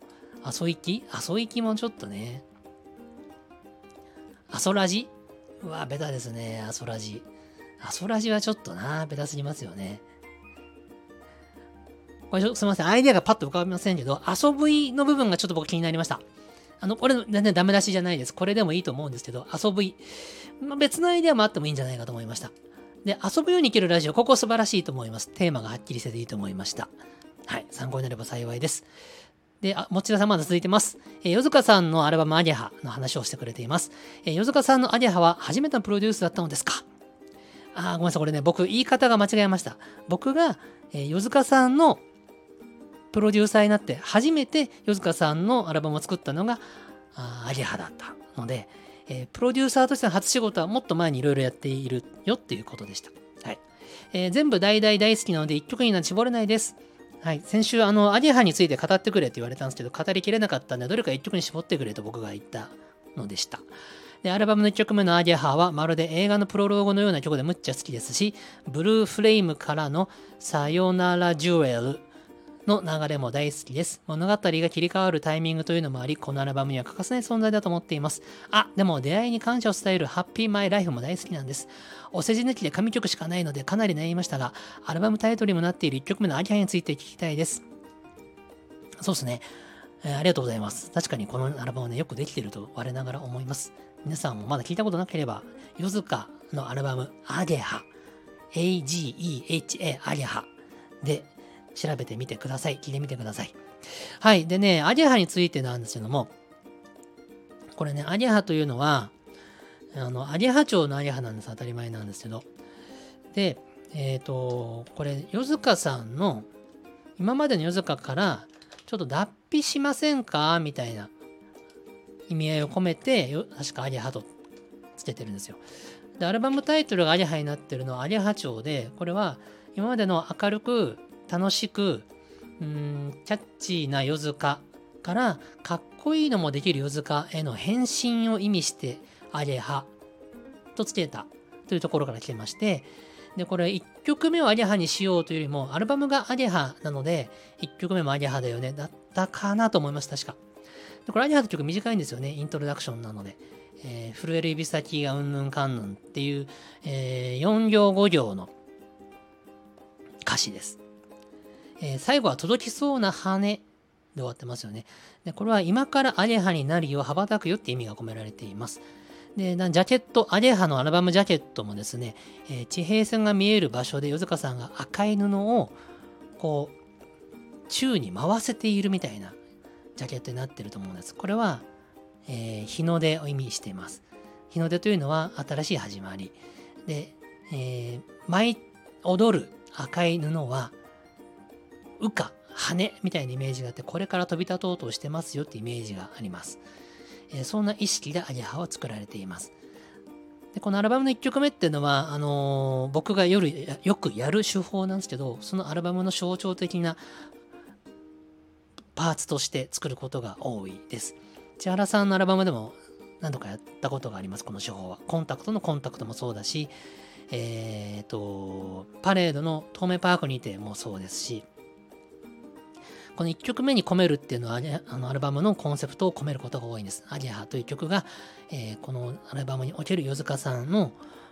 遊いき？遊いきもちょっとね。アソラジうわ、ベタですね。アソラジ。アソラジはちょっとな、ベタすぎますよね。これちょすみません。アイデアがパッと浮かびませんけど、遊びの部分がちょっと僕気になりました。あの、これ全然ダメ出しじゃないです。これでもいいと思うんですけど、遊び。まあ、別のアイデアもあってもいいんじゃないかと思いました。で、遊ぶように生きるラジオ、ここ素晴らしいと思います。テーマがはっきりしてていいと思いました。はい。参考になれば幸いです。で、あ、もちらさんまだ続いてます。えー、ヨズカさんのアルバムアゲハの話をしてくれています。えー、ヨズカさんのアゲハは初めてのプロデュースだったのですか？あ、ごめんなさい。これね、僕、言い方が間違えました。僕が、えー、ヨズカさんのプロデューサーになって初めてヨ塚さんのアルバムを作ったのがアリハだったので、えー、プロデューサーとしての初仕事はもっと前にいろいろやっているよっていうことでした。はいえー、全部大大大好きなので一曲にな絞れないです。はい、先週あのアリハについて語ってくれって言われたんですけど語りきれなかったんでどれか一曲に絞ってくれと僕が言ったのでした。でアルバムの1曲目のアゲハはまるで映画のプロローグのような曲でむっちゃ好きですし、ブルーフレームからのさよならジュエルの流れも大好きです。物語が切り替わるタイミングというのもあり、このアルバムには欠かせない存在だと思っています。あ、でも出会いに感謝を伝えるハッピーマイライフも大好きなんです。お世辞抜きで神曲しかないのでかなり悩みましたが、アルバムタイトルにもなっている1曲目のアキハについて聞きたいです。そうですね。えー、ありがとうございます。確かにこのアルバムはね、よくできてると我ながら思います。皆さんもまだ聞いたことなければ、ヨズカのアルバム、アゲハ、A-G-E-H-A、アゲハで調べてみてください。聞いてみてください。はい。でね、アゲハについてなんですけども、これね、アゲハというのは、あの、アゲハ町のアゲハなんです。当たり前なんですけど。で、えっ、ー、と、これ、ヨズカさんの、今までのヨズカから、ちょっと脱皮しませんか？みたいな意味合いを込めて、確かアゲハとつけてるんですよ。で、アルバムタイトルがアゲハになってるのはアゲハ町で、これは今までの明るく楽しく、うん、キャッチーなヨズカからかっこいいのもできるヨズカへの変身を意味してアゲハとつけたというところから来てまして、で、これ1曲目をアゲハにしようというよりも、アルバムがアゲハなので、1曲目もアゲハだよね、だったかなと思います、確か。でこれアゲハって曲短いんですよね、イントロダクションなので。えー、震える指先がうんぬんかんぬんっていう、えー、4行5行の歌詞です。えー、最後は届きそうな羽で終わってますよね。でこれは今からアゲハになるよ、羽ばたくよって意味が込められています。で、ジャケット、アゲハのアルバムジャケットもですね、えー、地平線が見える場所で、夜塚さんが赤い布を、こう、宙に回せているみたいなジャケットになってると思うんです。これは、えー、日の出を意味しています。日の出というのは新しい始まり。で、えー、舞い踊る赤い布は、羽化、羽みたいなイメージがあって、これから飛び立とうとしてますよってイメージがあります。えー、そんな意識でアゲハは作られています。でこのアルバムの1曲目っていうのはあのー、僕が夜よくやる手法なんですけどそのアルバムの象徴的なパーツとして作ることが多いです。千原さんのアルバムでも何度かやったことがあります、この手法は。コンタクトのコンタクトもそうだし、えっ、ー、と、パレードの東名パークにてもそうですし、この1曲目に込めるっていうのは、あのアルバムのコンセプトを込めることが多いんです。アゲハという曲が、えー、このアルバムにおけるヨズカさんの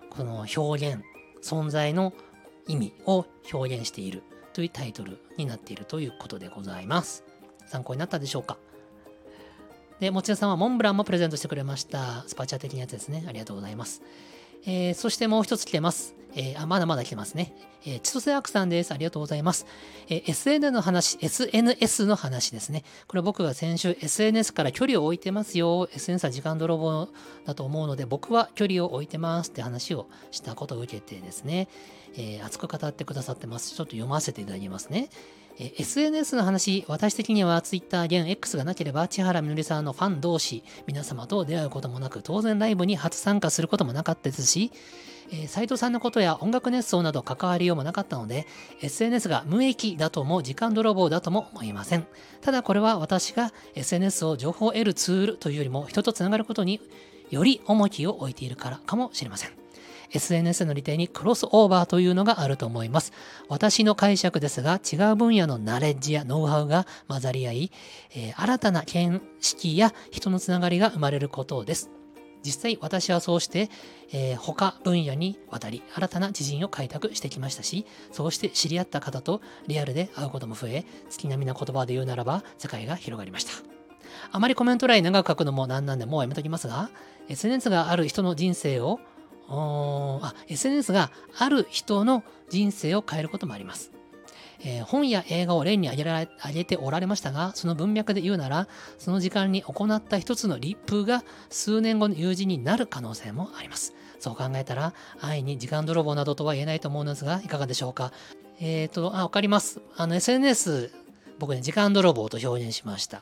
この表現、存在の意味を表現しているというタイトルになっているということでございます。参考になったでしょうかで、持田さんはモンブランもプレゼントしてくれました。スパチャ的なやつですね。ありがとうございます。えー、そしてもう一つ来てます。えー、あ、まだまだ来てますね。えー、千歳アクさんです。ありがとうございます。えー、SN の話、SNS の話ですね。これ僕が先週 SNS から距離を置いてますよ。SNS は時間泥棒だと思うので、僕は距離を置いてますって話をしたことを受けてですね、えー、熱く語ってくださってます。ちょっと読ませていただきますね。え SNS の話、私的には Twitter 現 X がなければ、千原みのりさんのファン同士、皆様と出会うこともなく、当然ライブに初参加することもなかったですし、えー、藤さんのことや音楽熱奏など関わりようもなかったので、SNS が無益だとも時間泥棒だとも思いません。ただこれは私が SNS を情報を得るツールというよりも人とつながることにより重きを置いているからかもしれません。SNS の利点にクロスオーバーというのがあると思います。私の解釈ですが、違う分野のナレッジやノウハウが混ざり合い、えー、新たな見識や人のつながりが生まれることです。実際私はそうして、えー、他分野に渡り新たな知人を開拓してきましたしそうして知り合った方とリアルで会うことも増え月並みな言葉で言うならば世界が広がりましたあまりコメント欄に長く書くのもなんなんでもうやめときますが SNS がある人の人生をあ SNS がある人の人生を変えることもありますえー、本や映画を例に挙げられ挙げておられましたが、その文脈で言うなら、その時間に行った一つの立風が数年後の友人になる可能性もあります。そう考えたら、安易に時間泥棒などとは言えないと思うのですが、いかがでしょうか？えっ、ー、と、あ、わかります。あの、SNS、僕ね、時間泥棒と表現しました。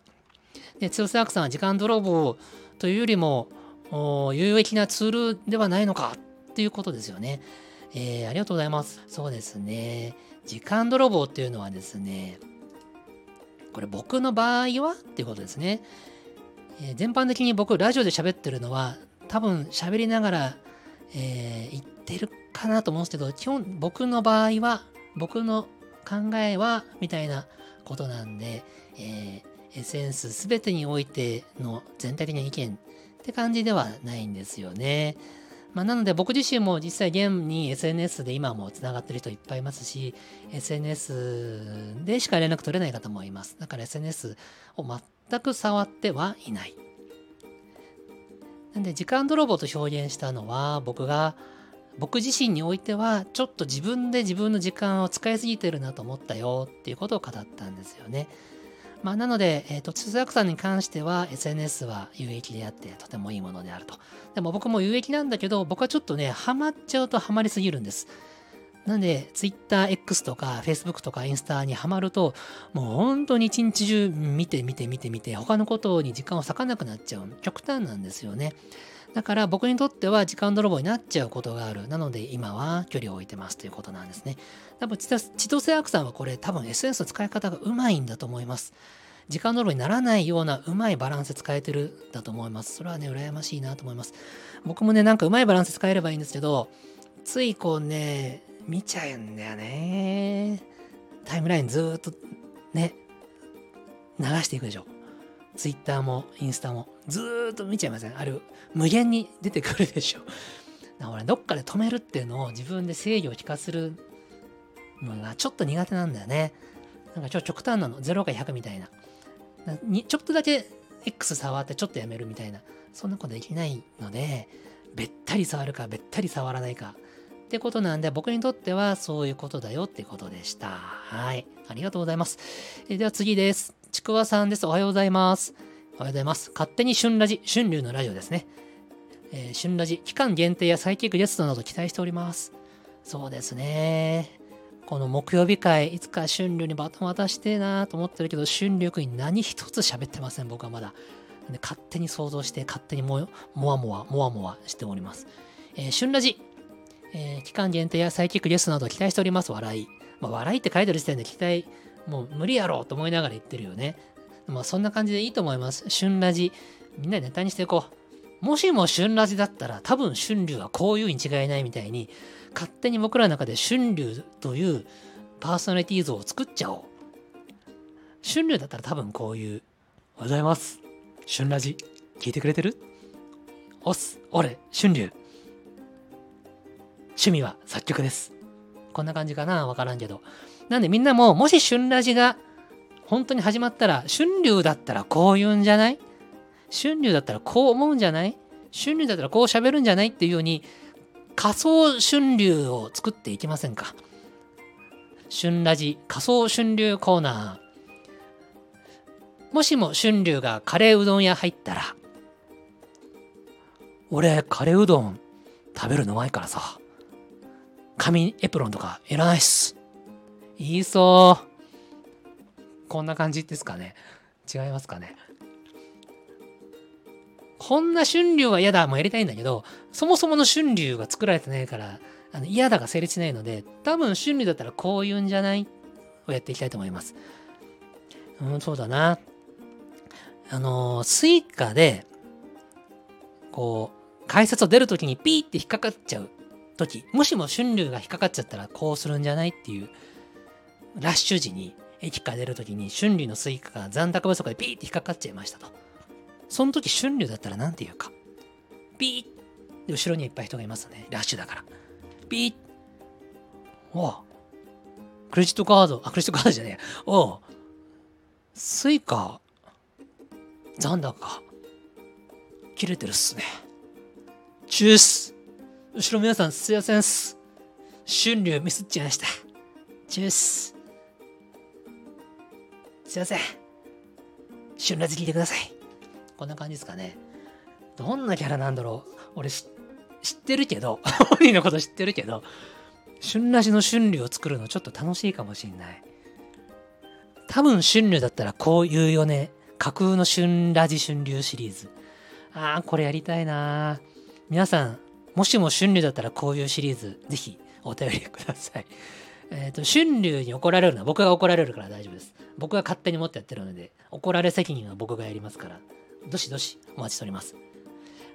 で、強瀬アクさんは時間泥棒というよりも、有益なツールではないのかっていうことですよね。えー、ありがとうございます。そうですね。時間泥棒っていうのはですね、これ僕の場合はっていうことですね。えー、全般的に僕ラジオで喋ってるのは多分喋りながら、えー、言ってるかなと思うんですけど、基本僕の場合は僕の考えはみたいなことなんで、えー、エッセンス全てにおいての全体的な意見って感じではないんですよね。まあ、なので僕自身も実際現に SNS で今もつながってる人いっぱいいますし、SNS でしか連絡取れない方もいます。だから SNS を全く触ってはいない。なんで時間泥棒と表現したのは僕が僕自身においてはちょっと自分で自分の時間を使いすぎてるなと思ったよっていうことを語ったんですよね。まあ、なので、えっ、ー、と、通訳さんに関しては SNS は有益であってとてもいいものであると。でも僕も有益なんだけど、僕はちょっとね、ハマっちゃうとハマりすぎるんです。なんで、TwitterX とか Facebook とかインスタにハマると、もう本当に一日中見て見て見て見て、他のことに時間を割かなくなっちゃう。極端なんですよね。だから僕にとっては時間泥棒になっちゃうことがある。なので今は距離を置いてますということなんですね。多分千歳アクさんはこれ多分 SNS の使い方がうまいんだと思います。時間泥棒にならないようなうまいバランス使えてるだと思います。それはね、羨ましいなと思います。僕もね、なんかうまいバランス使えればいいんですけど、ついこうね、見ちゃうんだよね。タイムラインずっとね、流していくでしょ。ツイッターもインスタもずっと見ちゃいませんある無限に出てくるでしょだからどっかで止めるっていうのを自分で制御を聞かせるのがちょっと苦手なんだよねなんかちょ極端なの0か100みたいなちょっとだけ X 触ってちょっとやめるみたいなそんなことできないのでべったり触るかべったり触らないかってことなんで僕にとってはそういうことだよってことでした。はい。ありがとうございます。えでは次です。ちくわさんです。おはようございます。おはようございます。勝手に春ラジ、春流のラジオですね。えー、春ラジ、期間限定やサイキックゲストなど期待しております。そうですね。この木曜日会、いつか春流にバトン渡してなと思ってるけど、春流君に何一つ喋ってません、僕はまだ。で勝手に想像して、勝手にももわもわ、もわもわしております。えー、春ラジ、えー、期間限定やサイキックゲストなど期待しております、笑い。まあ、笑いって書いてる時点で期待、もう無理やろうと思いながら言ってるよね。まあ、そんな感じでいいと思います。春ラジ、みんなでネタにしていこう。もしも春ラジだったら、多分春流はこういうに違いないみたいに、勝手に僕らの中で春流というパーソナリティ像を作っちゃおう。春流だったら多分こういう、おはようございます。春ラジ、聞いてくれてる？おっす、俺、春流。趣味は作曲です。こんな感じかな？わからんけど。なんでみんなも、もし春ラジが本当に始まったら、春流だったらこう言うんじゃない？春流だったらこう思うんじゃない？春流だったらこう喋るんじゃない？っていうように、仮想春流を作っていきませんか？春ラジ仮想春流コーナー。もしも春流がカレーうどん屋入ったら、俺、カレーうどん食べるの前からさ、紙エプロンとかいらないっす。言いそう。こんな感じですかね。違いますかね。こんな春流は嫌だもやりたいんだけど、そもそもの春流が作られてないから、あの嫌だが成立しないので、多分春流だったらこういうんじゃない？をやっていきたいと思います。うん、そうだな。あのー、スイカで、こう、解説を出るときにピーって引っかかっちゃうとき、もしも春流が引っかかっちゃったらこうするんじゃない？っていう、ラッシュ時に駅から出るときに春流のスイカが残高不足でピーって引っかかっちゃいましたと。その時春流だったら何て言うか。ピーで後ろにいっぱい人がいますね。ラッシュだから。ピーおうクレジットカード、あ、クレジットカードじゃねえ。おう Suica、残高、切れてるっすね。チュース。後ろ皆さんすいませんっす。春流ミスっちゃいました。チュース。すいません。春ラジ聞いてください。こんな感じですかね。どんなキャラなんだろう。俺知ってるけど、本人のこと知ってるけど、春ラジの春流を作るのちょっと楽しいかもしんない。多分春流だったらこういうよね。架空の春ラジ春流シリーズ。ああ、これやりたいな皆さん、もしも春流だったらこういうシリーズ、ぜひお便りください。えっ、ー、と、春流に怒られるのは僕が怒られるから大丈夫です。僕が勝手に持ってやってるので、怒られ責任は僕がやりますから。どしどしお待ちしております。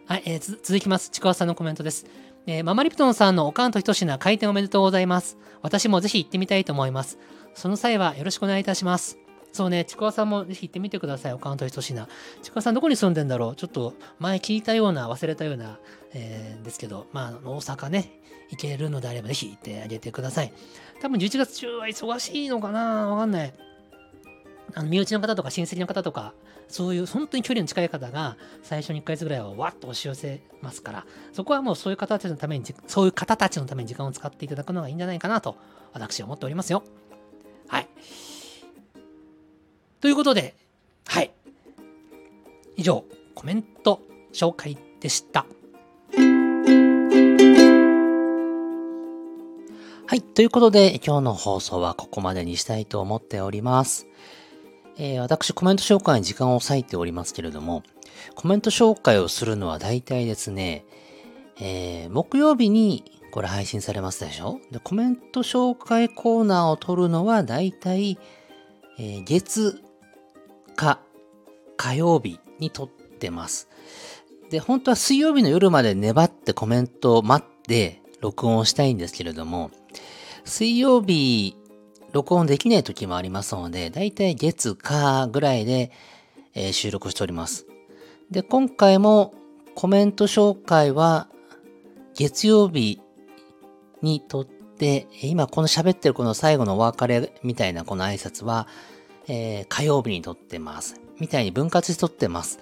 はい、えー、続きます。ちくわさんのコメントです。えー、ママリプトンさんのおかんとひと品開店おめでとうございます。私もぜひ行ってみたいと思います。その際はよろしくお願いいたします。そうね、ちくわさんもぜひ行ってみてください。おかんとひと品。ちくわさんどこに住んでんだろうちょっと前聞いたような、忘れたような、えー、ですけど、まあ、大阪ね、行けるのであればぜひ行ってあげてください。多分11月中は忙しいのかなわかんない。あの身内の方とか親戚の方とか、そういう本当に距離の近い方が最初に1ヶ月ぐらいはわっと押し寄せますから、そこはもうそういう方たちのために、そういう方たちのために時間を使っていただくのがいいんじゃないかなと、私は思っておりますよ。はい。ということで、はい。以上、コメント紹介でした。はい。ということで、今日の放送はここまでにしたいと思っております。えー、私コメント紹介に時間を割いておりますけれども、コメント紹介をするのは大体ですね、えー、木曜日にこれ配信されますでしょ？で、コメント紹介コーナーを取るのは大体、えー、月、火、火曜日に撮ってます。で、本当は水曜日の夜まで粘ってコメントを待って録音したいんですけれども、水曜日録音できない時もありますので、だいたい月、火ぐらいで、えー、収録しております。で、今回もコメント紹介は月曜日にとって、今この喋ってるこの最後のお別れみたいなこの挨拶は、えー、火曜日にとってます。みたいに分割して撮ってます。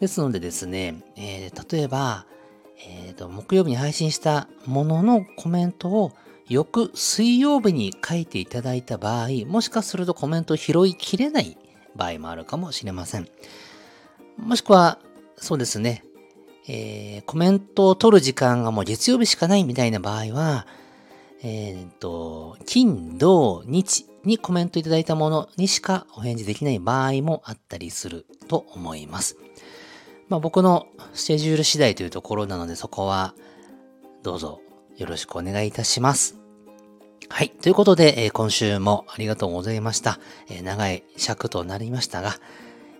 ですのでですね、えー、例えば、えっ、ー、と、木曜日に配信したもののコメントを翌水曜日に書いていただいた場合、もしかするとコメントを拾いきれない場合もあるかもしれません。もしくは、そうですね、えー、コメントを取る時間がもう月曜日しかないみたいな場合は、えっ、と、金、土、日にコメントいただいたものにしかお返事できない場合もあったりすると思います。まあ僕のスケジュール次第というところなのでそこはどうぞよろしくお願いいたします。はい。ということで、えー、今週もありがとうございました。えー、長い尺となりましたが、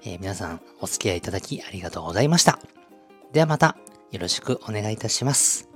えー、皆さんお付き合いいただきありがとうございました。ではまたよろしくお願いいたします。